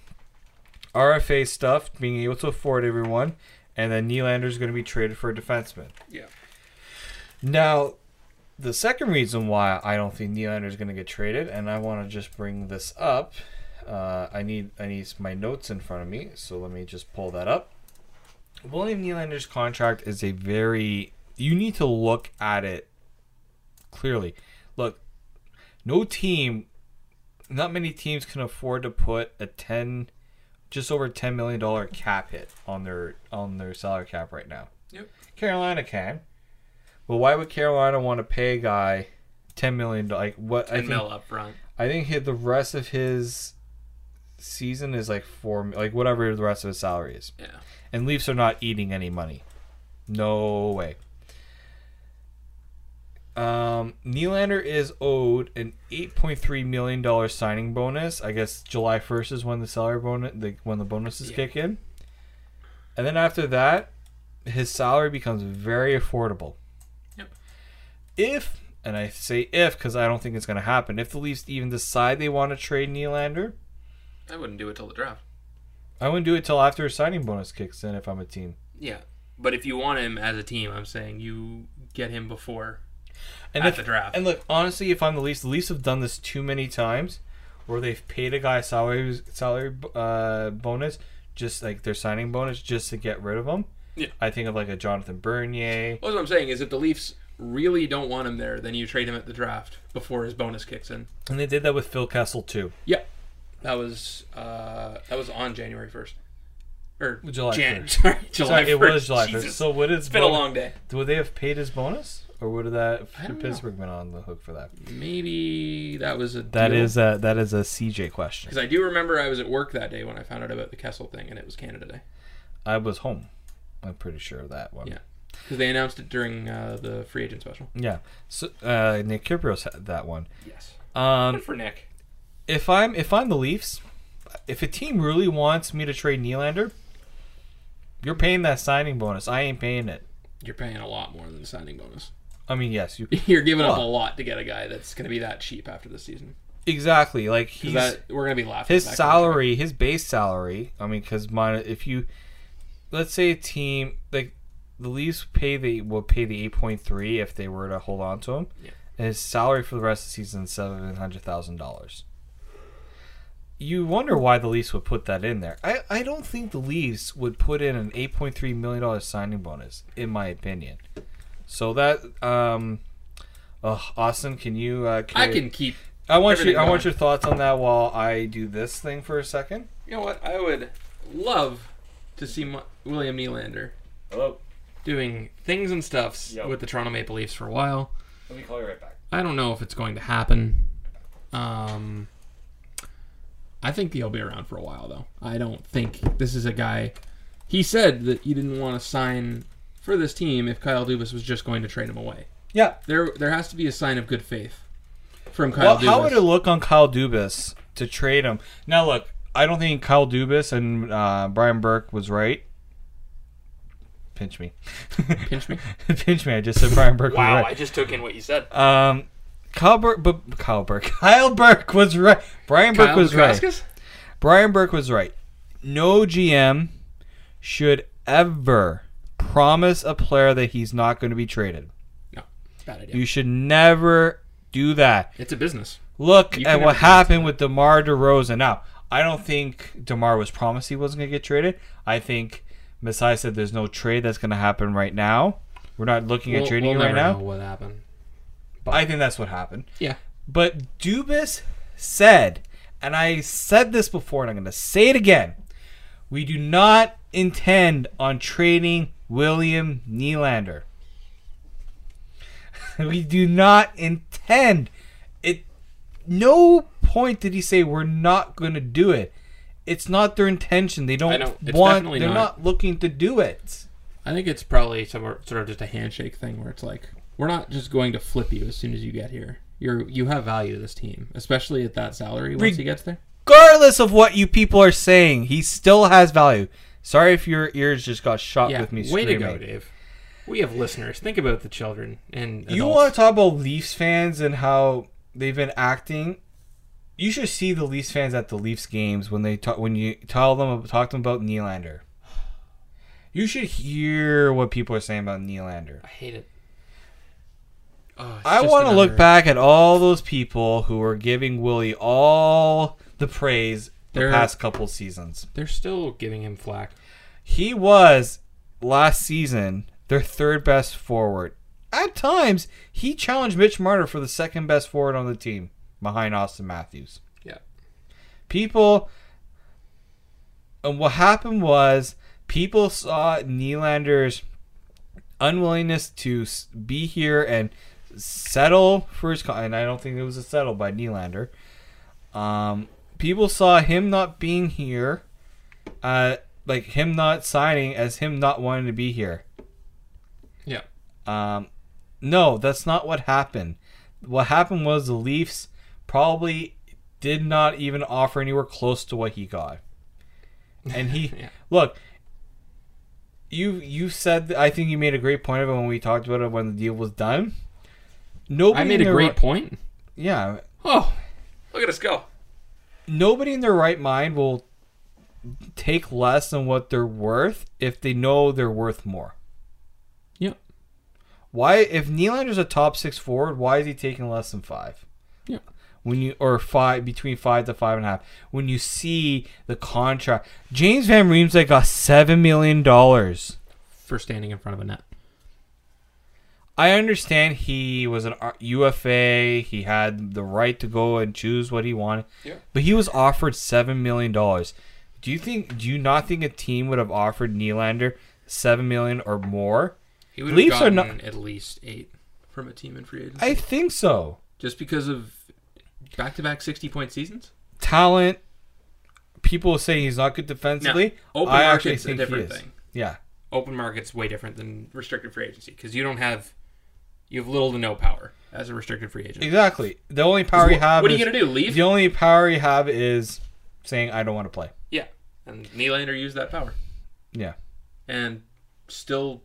RFA stuff, being able to afford everyone, and then Nylander's going to be traded for a defenseman. Yeah. Now, the second reason why I don't think Nylander is going to get traded, and I want to just bring this up. Uh, I need I need my notes in front of me, so let me just pull that up. William Nylander's contract is a very you need to look at it clearly. Look, no team, not many teams can afford to put a ten, just over ten million dollar cap hit on their on their salary cap right now. Yep. Carolina can. Well, why would Carolina want to pay a guy ten million? Like what? I Ten think mil up front. I think hit the rest of his season is like four, like whatever the rest of his salary is. Yeah. And Leafs are not eating any money. No way. Um, Nylander is owed an eight point three million dollar signing bonus. I guess July first is when the salary bonus, the, when the bonuses Yeah. kick in, and then after that, his salary becomes very affordable. Yep. If and I say if because I don't think it's going to happen. If the Leafs even decide they want to trade Nylander, I wouldn't do it till the draft. I wouldn't do it till after signing bonus kicks in. If I'm a team. Yeah. But if you want him as a team, I'm saying you get him before and at if, the draft. And look, honestly, if I'm the Leafs, the Leafs have done this too many times, where they've paid a guy salary salary uh, bonus, just like their signing bonus, just to get rid of him. Yeah. I think of like a Jonathan Bernier. Well, what I'm saying is, if the Leafs really don't want him there, then you trade him at the draft before his bonus kicks in. And they did that with Phil Kessel too. Yeah, that was uh, that was on January first, or July Jan- 1st. Sorry, July Sorry, it was July Jesus. first. So what is it's been a long day. Would they have paid his bonus, or would that I don't know. Pittsburgh been on the hook for that? Maybe that was a That is a that is a CJ question. because I do remember I was at work that day when I found out about the Kessel thing, and it was Canada Day I was home. I'm pretty sure of that one. Yeah. because they announced it during uh, the free agent special. Yeah. So uh, Nick Kypreos had that one. Yes, Um, good for Nick. If I'm if I'm the Leafs, if a team really wants me to trade Nylander, you're paying that signing bonus. I ain't paying it. You're paying a lot more than the signing bonus. I mean, yes, you You're giving up a lot to get a guy that's going to be that cheap after the season. exactly like he's that we're going to be laughing. his salary, his base salary. I mean, because if you let's say a team like the Leafs pay the will pay the eight point three if they were to hold on to him, Yeah. and his salary for the rest of the season is seven hundred thousand dollars. You wonder why the Leafs would put that in there. I, I don't think the Leafs would put in an eight point three million dollars signing bonus, in my opinion. So that um, oh, Austin, can you? Uh, I carry- can keep. I want you. I want your thoughts on that while I do this thing for a second. You know what? I would love to see Mo- William Nylander Hello. doing things and stuffs Yo. with the Toronto Maple Leafs for a while. Let me call you right back. I don't know if it's going to happen. Um, I think he'll be around for a while, though. I don't think this is a guy. He said that he didn't want to sign for this team if Kyle Dubas was just going to trade him away. Yeah. There, there has to be a sign of good faith from Kyle Well, Dubas. how would it look on Kyle Dubas to trade him? Now, look, I don't think Kyle Dubas and uh, Brian Burke was right. Pinch me. Pinch me? Pinch me. I just said Brian Burke was Wow, right. I just took in what you said. Um, Kyle Burke, but Kyle Burke, Kyle Burke was right. Brian Burke Kyle was right. Brian Burke was right. No GM should ever promise a player that he's not going to be traded. No, bad idea. You should never do that. it's a business. Look You at what happened with DeMar DeRozan. Now, I don't think DeMar was promised he wasn't going to get traded. I think Masai said there's no trade that's going to happen right now. We're not looking at We'll- trading we'll right now. know what happened. I think that's what happened. Yeah. But Dubas said, and I said this before, and I'm going to say it again. We do not intend on trading William Nylander. we do not intend it. No point did he say we're not going to do it. It's not their intention. They don't, I know. It's want. They're not. not looking to do it. I think it's probably somewhat, sort of just a handshake thing where it's like we're not just going to flip you as soon as you get here. You're you have value to this team, especially at that salary once Re- he gets there. Regardless of what you people are saying, he still has value. Sorry if your ears just got shot Yeah, with me way to go, Dave. We have listeners. Think about the children and You adults. want to talk about Leafs fans and how they've been acting? You should see the Leafs fans at the Leafs games when they talk when you tell them talk to them about Nylander. You should hear what people are saying about Nylander. I hate it. Oh, I want to look back at all those people who were giving Willie all the praise the They're- past couple seasons. They're still giving him flack. He was last season their third best forward. At times, he challenged Mitch Marner for the second best forward on the team behind Auston Matthews. Yeah. People, and what happened was people saw Nylander's unwillingness to s- be here and settle for his. con- And I don't think it was a settle by Nylander. Um, people saw him not being here, uh, like him not signing as him not wanting to be here. Yeah. Um, no, that's not what happened. What happened was the Leafs probably did not even offer anywhere close to what he got. And he Yeah. look, you you said I think you made a great point of it when we talked about it when the deal was done. Nobody I made a great point. Yeah, Oh, look at us go. nobody in their right mind will take less than what they're worth if they know they're worth more. Yep. Why, if Nylander's a top six forward, why is he taking less than five? Yeah. When you or five between five to five and a half, when you see the contract, James Van Riemsdyk got seven million dollars. For standing in front of a net. I understand he was an uh, UFA. He had the right to go and choose what he wanted. Yeah. But he was offered seven million dollars. Do you think? Do you not think a team would have offered Nylander seven million or more? He would have Leafs are gotten not- at least eight from a team in free agency. I think so. Just because of back-to-back 60-point seasons. Talent. People say he's not good defensively. open I market's a different thing. Yeah. Open market's way different than restricted free agency because you don't have you have little to no power as a restricted free agent. Exactly. The only power you have. what are is, you gonna do, leave? The only power you have is saying I don't want to play. Yeah, and Nylander used that power Yeah. and still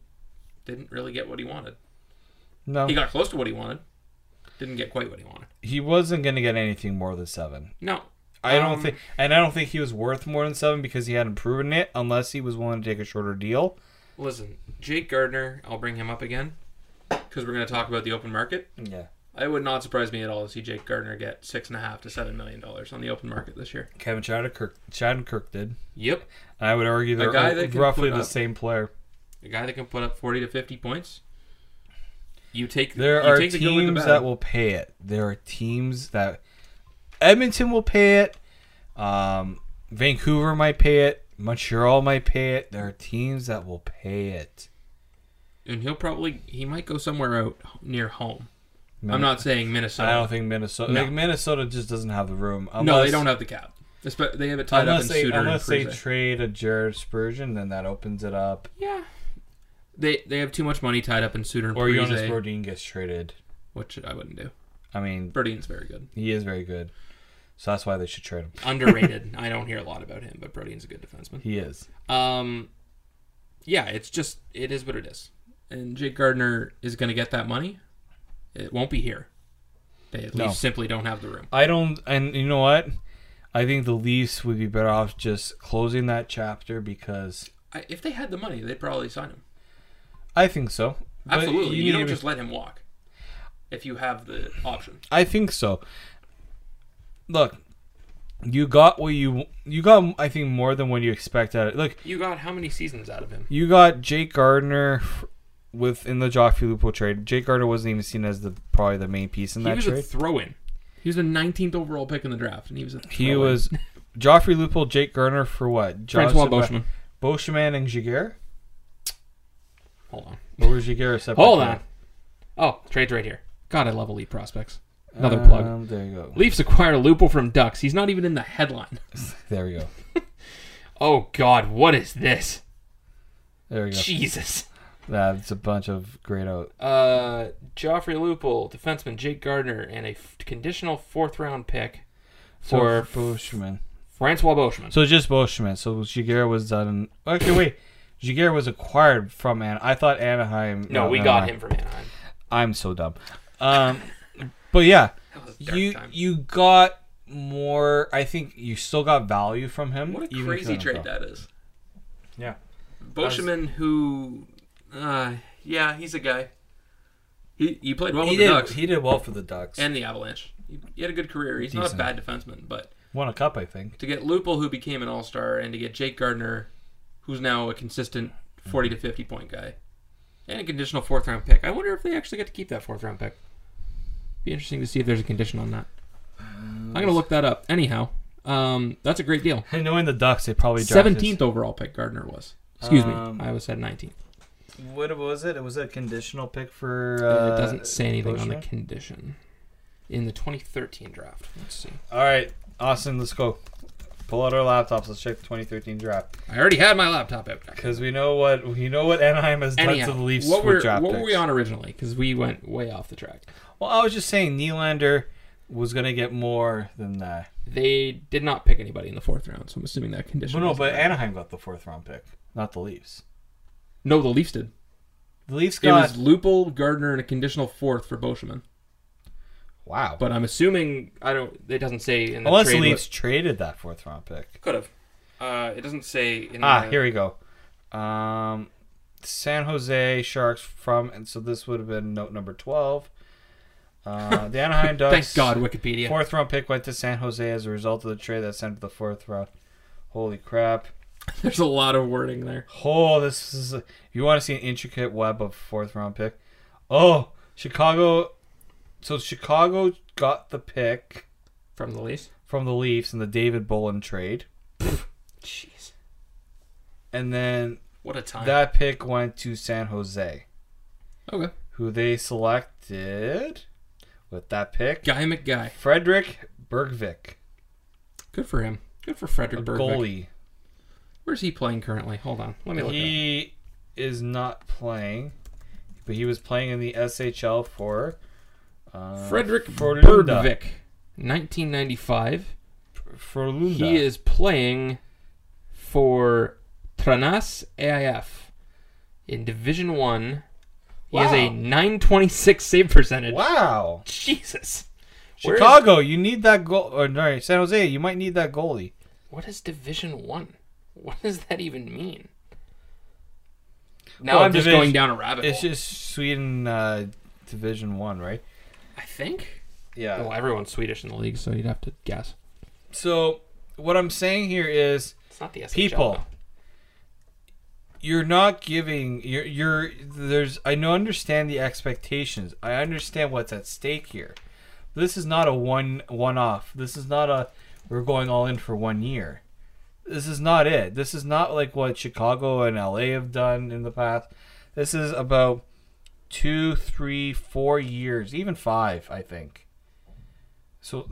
didn't really get what he wanted. No. He got close to what he wanted, didn't get quite what he wanted. he wasn't going to get anything more than seven. No, I don't Um, think, and I don't think he was worth more than seven because he hadn't proven it, unless he was willing to take a shorter deal. listen, Jake Gardiner. I'll bring him up again because we're going to talk about the open market. Yeah. I would not surprise me at all to see Jake Gardiner get six and a half to seven million dollars on the open market this year. Kevin Shattenkirk, Shattenkirk did. Yep, And I would argue they're guy that roughly the up- same player. a guy that can put up forty to fifty points. You take There you are take the the teams that will pay it. There are teams that Edmonton will pay it. Um, Vancouver might pay it. Montreal might pay it. There are teams that will pay it. And he'll probably he might go somewhere out near home. I'm not saying Minnesota. I don't think Minnesota. No. Like Minnesota just doesn't have the room. no, they don't have the cap. They have it tied up Unless in they Suter and unless they trade a Jared Spurgeon, then that opens it up. yeah, they they have too much money tied up in Suter and Or Parise, Jonas Brodin gets traded. which I wouldn't do. I mean, Brodin's very good, he is very good, so that's why they should trade him. underrated. I don't hear a lot about him, but Brodin's a good defenseman. He is. Um, yeah, it's just it is what it is, and Jake Gardiner is going to get that money. It won't be here. They at No. least simply don't have the room. I don't, and you know what? I think the Leafs would be better off just closing that chapter because I, if they had the money, they'd probably sign him. I think so. But Absolutely, you, need don't be- just let him walk if you have the option. I think so. Look, you got what you you got. I think more than what you expect out of it. Look, You got how many seasons out of him? you got Jake Gardiner within the Joffrey Lupul trade. Jake Gardiner wasn't even seen as the probably the main piece in He that was a throw-in. He was the 19th overall pick in the draft, and he was a he throw-in. was Joffrey Lupul, Jake Gardiner for what? Francois Joseph- Beauchemin. Beauchemin and Giguère. Hold on. Or was Giguère separate? Hold on. Oh, trade's right here. God, I love elite prospects. Another plug. Um, There you go. Leafs acquire Lupul from Ducks. He's not even in the headline. There we go. Oh God, what is this? There we go. Jesus. That's a bunch of great out. Uh, Joffrey Lupul, defenseman Jake Gardiner, and a f- conditional fourth round pick So for Beauchemin. Francois Beauchemin. So just Beauchemin. So Giguère was done. Actually, wait. Giguère was acquired from An. I thought Anaheim. no, we never got him from Anaheim. I'm so dumb. Um, but yeah, That was a dark you time. you got more. I think you still got value from him. What a crazy trade that is. Yeah. Boschman, who, uh, yeah, he's a guy. He he played well He with did. the Ducks He did well for the Ducks. and the Avalanche. He, he had a good career. He's Decent. not a bad defenseman, but won a cup, I think. to get Lupul, who became an All Star, and to get Jake Gardiner, who's now a consistent forty to fifty point guy, and a conditional fourth round pick. I wonder if they actually get to keep that fourth round pick. Be interesting to see if there's a condition on that. I'm gonna look that up. Anyhow, um, that's a great deal. And knowing the Ducks, they probably drafted- Seventeenth overall pick Gardiner was. Excuse Um, me, I was said nineteenth. What was it? It was a conditional pick for. Uh, it doesn't say anything on the condition in the 2013 draft. Let's see. All right, Austin, let's go. Pull out our laptops. Let's check the 2013 draft I already had my laptop out. because we know what we know what Anaheim has done Anyhow, to the Leafs what were what were we on originally? Because we went way off the track. Well, I was just saying Nylander was gonna get more than that. They did not pick anybody in the fourth round, so I'm assuming that condition. Well, no, but. Anaheim got the fourth round pick, not the Leafs. No, the Leafs did. The Leafs got. It was Lupul, Gardiner, and a conditional fourth for Beauchemin. wow. But I'm assuming I don't. It doesn't say in the Unless trade the what- Leafs traded that fourth round pick. could have. Uh, it doesn't say in Ah, the, here we go. Um, San Jose Sharks from, and so this would have been note number twelve. Uh, the Anaheim Ducks. Thank God, Wikipedia. Fourth round pick went to San Jose as a result of the trade that sent to the fourth round. Holy crap! There's a lot of wording there. Oh, this is. If you want to see an intricate web of fourth round pick, oh, Chicago. So Chicago got the pick From the Leafs. from the Leafs in the David Bolland trade, Jeez, and then what a time. that pick went to San Jose. okay. who they selected with that pick. Guy McGuy. Fredrik Bergvik, Good for him. Good for a Fredrik Bergvik. goalie. Where's he playing currently? Hold on. Let me look. He is not playing, but he was playing in the SHL for uh, Fredrik Frölunda. Bergvik, 1995. Frölunda. He is playing for Tranås AIF in Division One. He has a 926 save percentage. Wow. Jesus. Where is- Chicago, you need that goal. Or no, San Jose, you might need that goalie. What is Division One? What does that even mean? Now Well, I'm just going down a rabbit It's hole. It's just Sweden uh, Division One, right? I think. Yeah. Well, everyone's Swedish in the league, so you'd have to guess. So what I'm saying here is It's not the SHL. people though. you're not giving you're you're there's i know understand the expectations i understand what's at stake here this is not a one one off this is not a we're going all in for one year this is not it this is not like what chicago and la have done in the past this is about two three four years even five i think so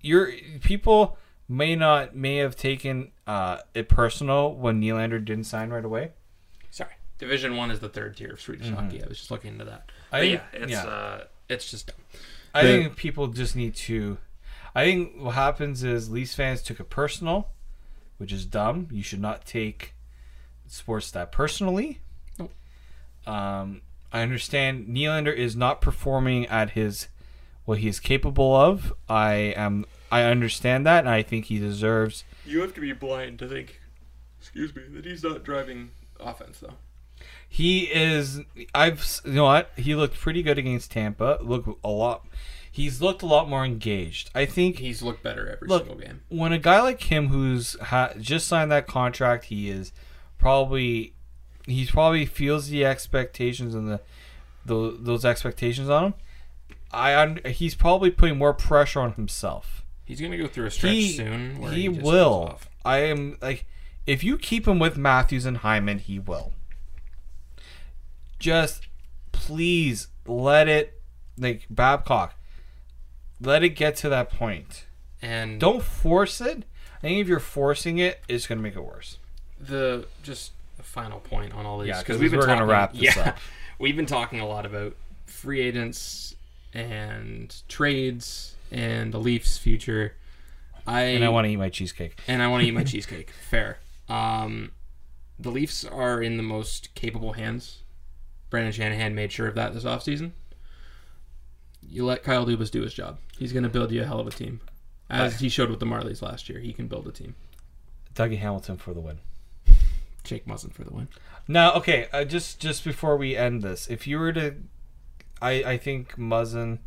you're people may not may have taken uh, it personal when Nylander didn't sign right away. Sorry, Division One is the third tier of Swedish hockey. I was just looking into that. Mm-hmm. I But yeah, it's yeah. uh, it's just dumb. I The- think people just need to. I think what happens is Leafs fans took it personal, which is dumb. You should not take sports that personally. Nope. Um, I understand Nylander is not performing at his what he is capable of. I am. I understand that, and I think he deserves You have to be blind to think, excuse me, that he's not driving offense though. He is. I've. s- You know what? He looked pretty good against Tampa. Look a lot. He's looked a lot more engaged. I think He's looked better every Look, single game. when a guy like him, who's ha- just signed that contract, he is probably. He probably feels the expectations and the, the those expectations on him. I. un- He's probably putting more pressure on himself. He's gonna go through a stretch He soon. He, he, will. I am like, if you keep him with Matthews and Hyman, he will. Just please let it, like Babcock, let it get to that. And Don't force it. I think if you're forcing it, it's gonna make it worse. the just a final point on all these Yeah, 'cause we've been talking, wrap this yeah, up. we've been talking a lot about free agents and trades and the Leafs' future. I And I want to eat my cheesecake. and I want to eat my cheesecake. Fair. Um, the Leafs are in the most capable hands. Brendan Shanahan made sure of that this offseason. You let Kyle Dubas do his job. He's going to build you a hell of a team. As he showed with the Marlies last year, he can build a team. Dougie Hamilton for the win. Jake Muzzin for the win. Now, okay, uh, just just before we end this, if you were to, I I think Muzzin,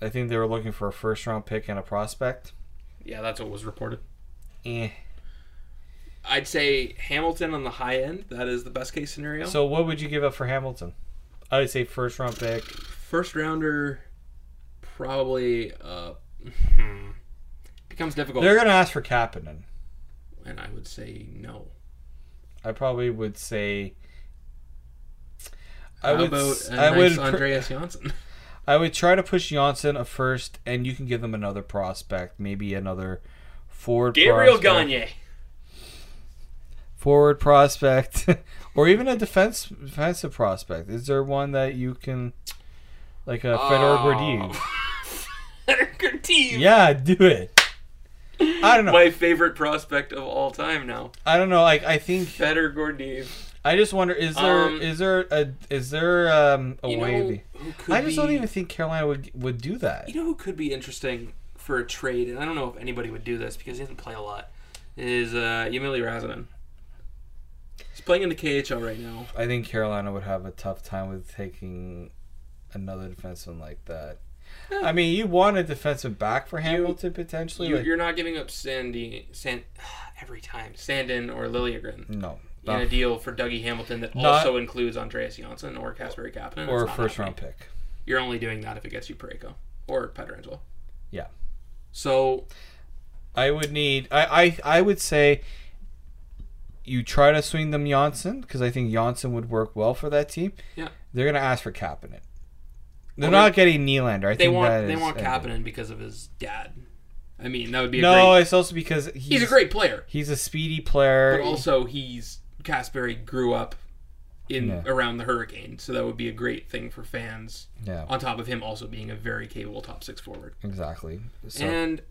I think they were looking for a first round pick and a prospect. Yeah, that's what was reported. Eh. I'd say Hamilton on the high end. That is the best case scenario. So what would you give up for Hamilton? I would say first round pick. first rounder, probably uh, becomes difficult. They're gonna ask for Kapanen. and I would say no. I probably would say. I How would. about s- a I nice would. Andreas Johnsson? I would try to push Johnsson a first, and you can give them another prospect, maybe another forward. Gabriel prospect, Gagne. forward prospect, or even a defense defensive prospect. Is there one that you can, like a Fedor Gordeev? Gordeev. Yeah, do it. I don't know. My favorite prospect of all time now. I don't know. Like I think Fedor Gordeev. I just wonder is there Um, is there a is there um, a way? know to- who could I just don't even think Carolina would would do that. You know who could be interesting for a trade, and I don't know if anybody would do this because he doesn't play a lot, is uh, Eemeli Räsänen. He's playing in the KHL right now. I think Carolina would have a tough time with taking another defenseman like that. I mean, you want a defensive back for Hamilton potentially. You, like- you're not giving up Sandy, San, every time, Sandin or Liljegren no, in a deal for Dougie Hamilton that Not- also includes Andreas Johnsson or Casper Kapanen. or a first round pick. You're only doing that if it gets you Parayko or Pietrangelo. Yeah. So I would need. I I, I would say. You try to swing them Johnsson because I think Johnsson would work well for that team. Yeah. they're gonna ask for Kapanen. They're Well, not getting Nylander. I they think want that they is want. Kapanen because of his dad. I mean, that would be a No, great. it's also because he's, He's a great player, He's a speedy player. but also he's Kasperi grew up in Yeah. around the Hurricane, so that would be a great thing for fans. yeah, On top of him also being a very capable top six forward. exactly. So And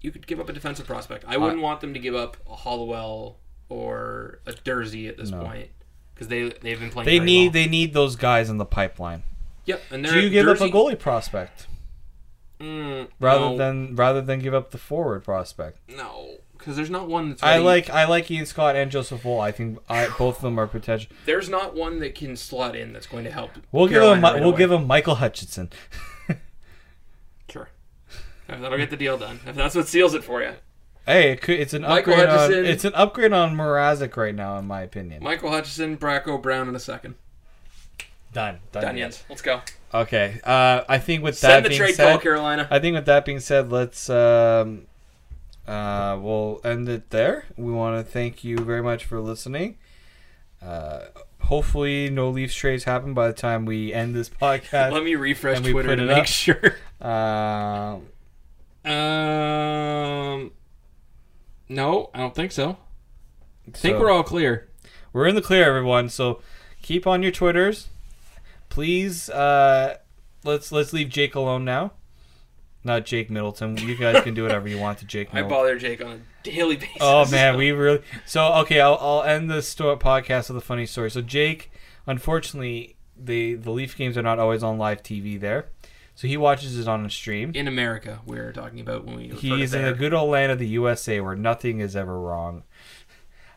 you could give up a defensive prospect. I wouldn't want them to give up a Hollowell or a Durzi at this No. point because they they've been playing. they need well. they need those guys in the pipeline. Yep, and Do you give up a goalie prospect Mm, rather no, than rather than give up the forward prospect? no, because there's not one that's. I like I like Ian Scott and Joseph Woll. I think I, both of them are potential. There's not one that can slot in that's going to help. We'll give Carolina him right we'll away. give him Michael Hutchinson. Sure. That'll get the deal done. If that's what seals it for you. Hey, it could, it's an Michael upgrade on it's an upgrade on Mrazek right now, in my opinion. Michael Hutchinson, Bracco Brown in a second. Done, done. Done, Jens. Let's go. Okay, uh, I think with Send that the being trade said, call, Carolina. I think with that being said, let's um, uh, we'll end it there. We want to thank you very much for listening. Uh, hopefully, no Leafs trades happen by the time we end this podcast. Let me refresh Twitter to make up. sure. Um, Um, no, I don't think so. I think so- we're all clear. we're in the clear, everyone. So keep on your twitters, please. Uh, let's let's leave Jake alone now. Not Jake Middleton. You guys can do whatever you want to Jake. I bother Jake on a daily basis. Oh man, we really so okay. I'll, I'll end the sto- podcast with a funny story. So Jake, unfortunately, the the Leaf games are not always on live TV there, so he watches it on a stream. in America, we're talking about when we. He's in the good old land of the USA where nothing is ever wrong,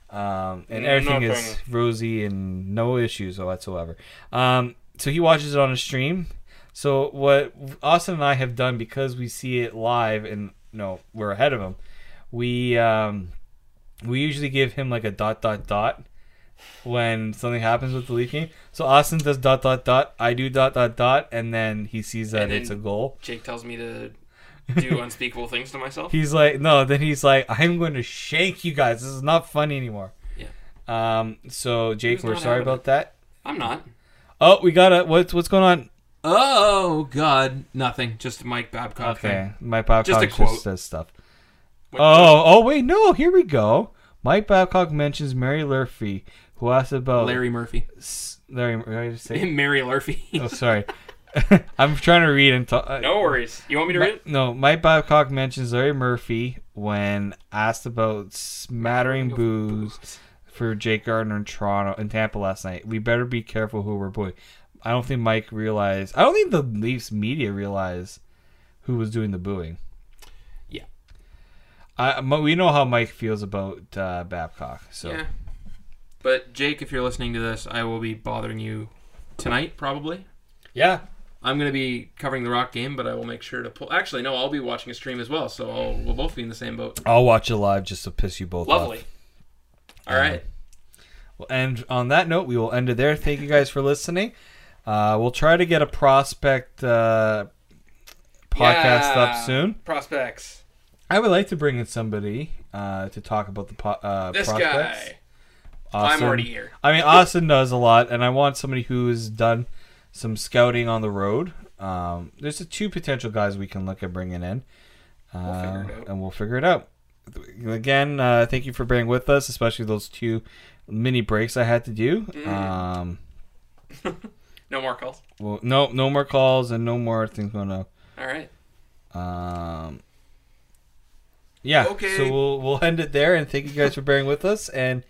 um, and everything is rosy and no issues whatsoever. Um, so he watches it on a stream. So what Austin and I have done because we see it live and no, we're ahead of him. We um, we usually give him like a dot dot dot when something happens with the Leaf game. So Austin does dot dot dot. I do dot dot dot, and then he sees that it's a goal. Jake tells me to do unspeakable things to myself. He's like, no. Then he's like, I'm going to shank you guys. This is not funny anymore. Yeah. Um. So Jake, we're sorry about that. I'm not. Oh, we got a what's what's going on? Oh God, nothing. Just Mike Babcock. Okay, thing. Mike Babcock Just a just, quote. says stuff. Oh, oh wait, no. Here we go. Mike Babcock mentions Mary Lurphy, who asked about Larry Murphy, S- Larry. What did I just say? Mary Lurphy. oh, sorry. I'm trying to read and talk. Uh, no worries. You want me to read it? No, Mike Babcock mentions Larry Murphy when asked about smattering boos for Jake Gardiner in Toronto in Tampa last night. We better be careful who we're booing. I don't think Mike realized. I don't think the Leafs media realized who was doing the booing. Yeah. I we know how Mike feels about uh, Babcock. So Yeah. But Jake, if you're listening to this, I will be bothering you tonight, probably. yeah, I'm gonna be covering the Rock game, but I will make sure to pull. Actually, no, I'll be watching a stream as well, so I'll, we'll both be in the same boat. I'll watch it live just to piss you both off. Lovely. All right. Well, and on that note, we will end it there. Thank you guys for listening. Uh, we'll try to get a prospect uh, podcast Yeah. up soon. Prospects. I would like to bring in somebody uh, to talk about the po- uh, This prospects. guy. Austin. I'm already here. I mean, Austin does a lot, and I want somebody who's done some scouting on the road. Um, there's the two potential guys we can look at bringing in, uh, figure it out. and we'll figure it out. Again, uh, thank you for bearing with us, especially those two mini breaks I had to do. Mm. Um, No more calls. well, no, no more calls and no more things going on. All right. Um, yeah. Okay. So we'll we'll end it there, and thank you guys for bearing with us, and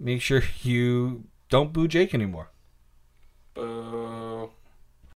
make sure you don't boo Jake anymore. Boo.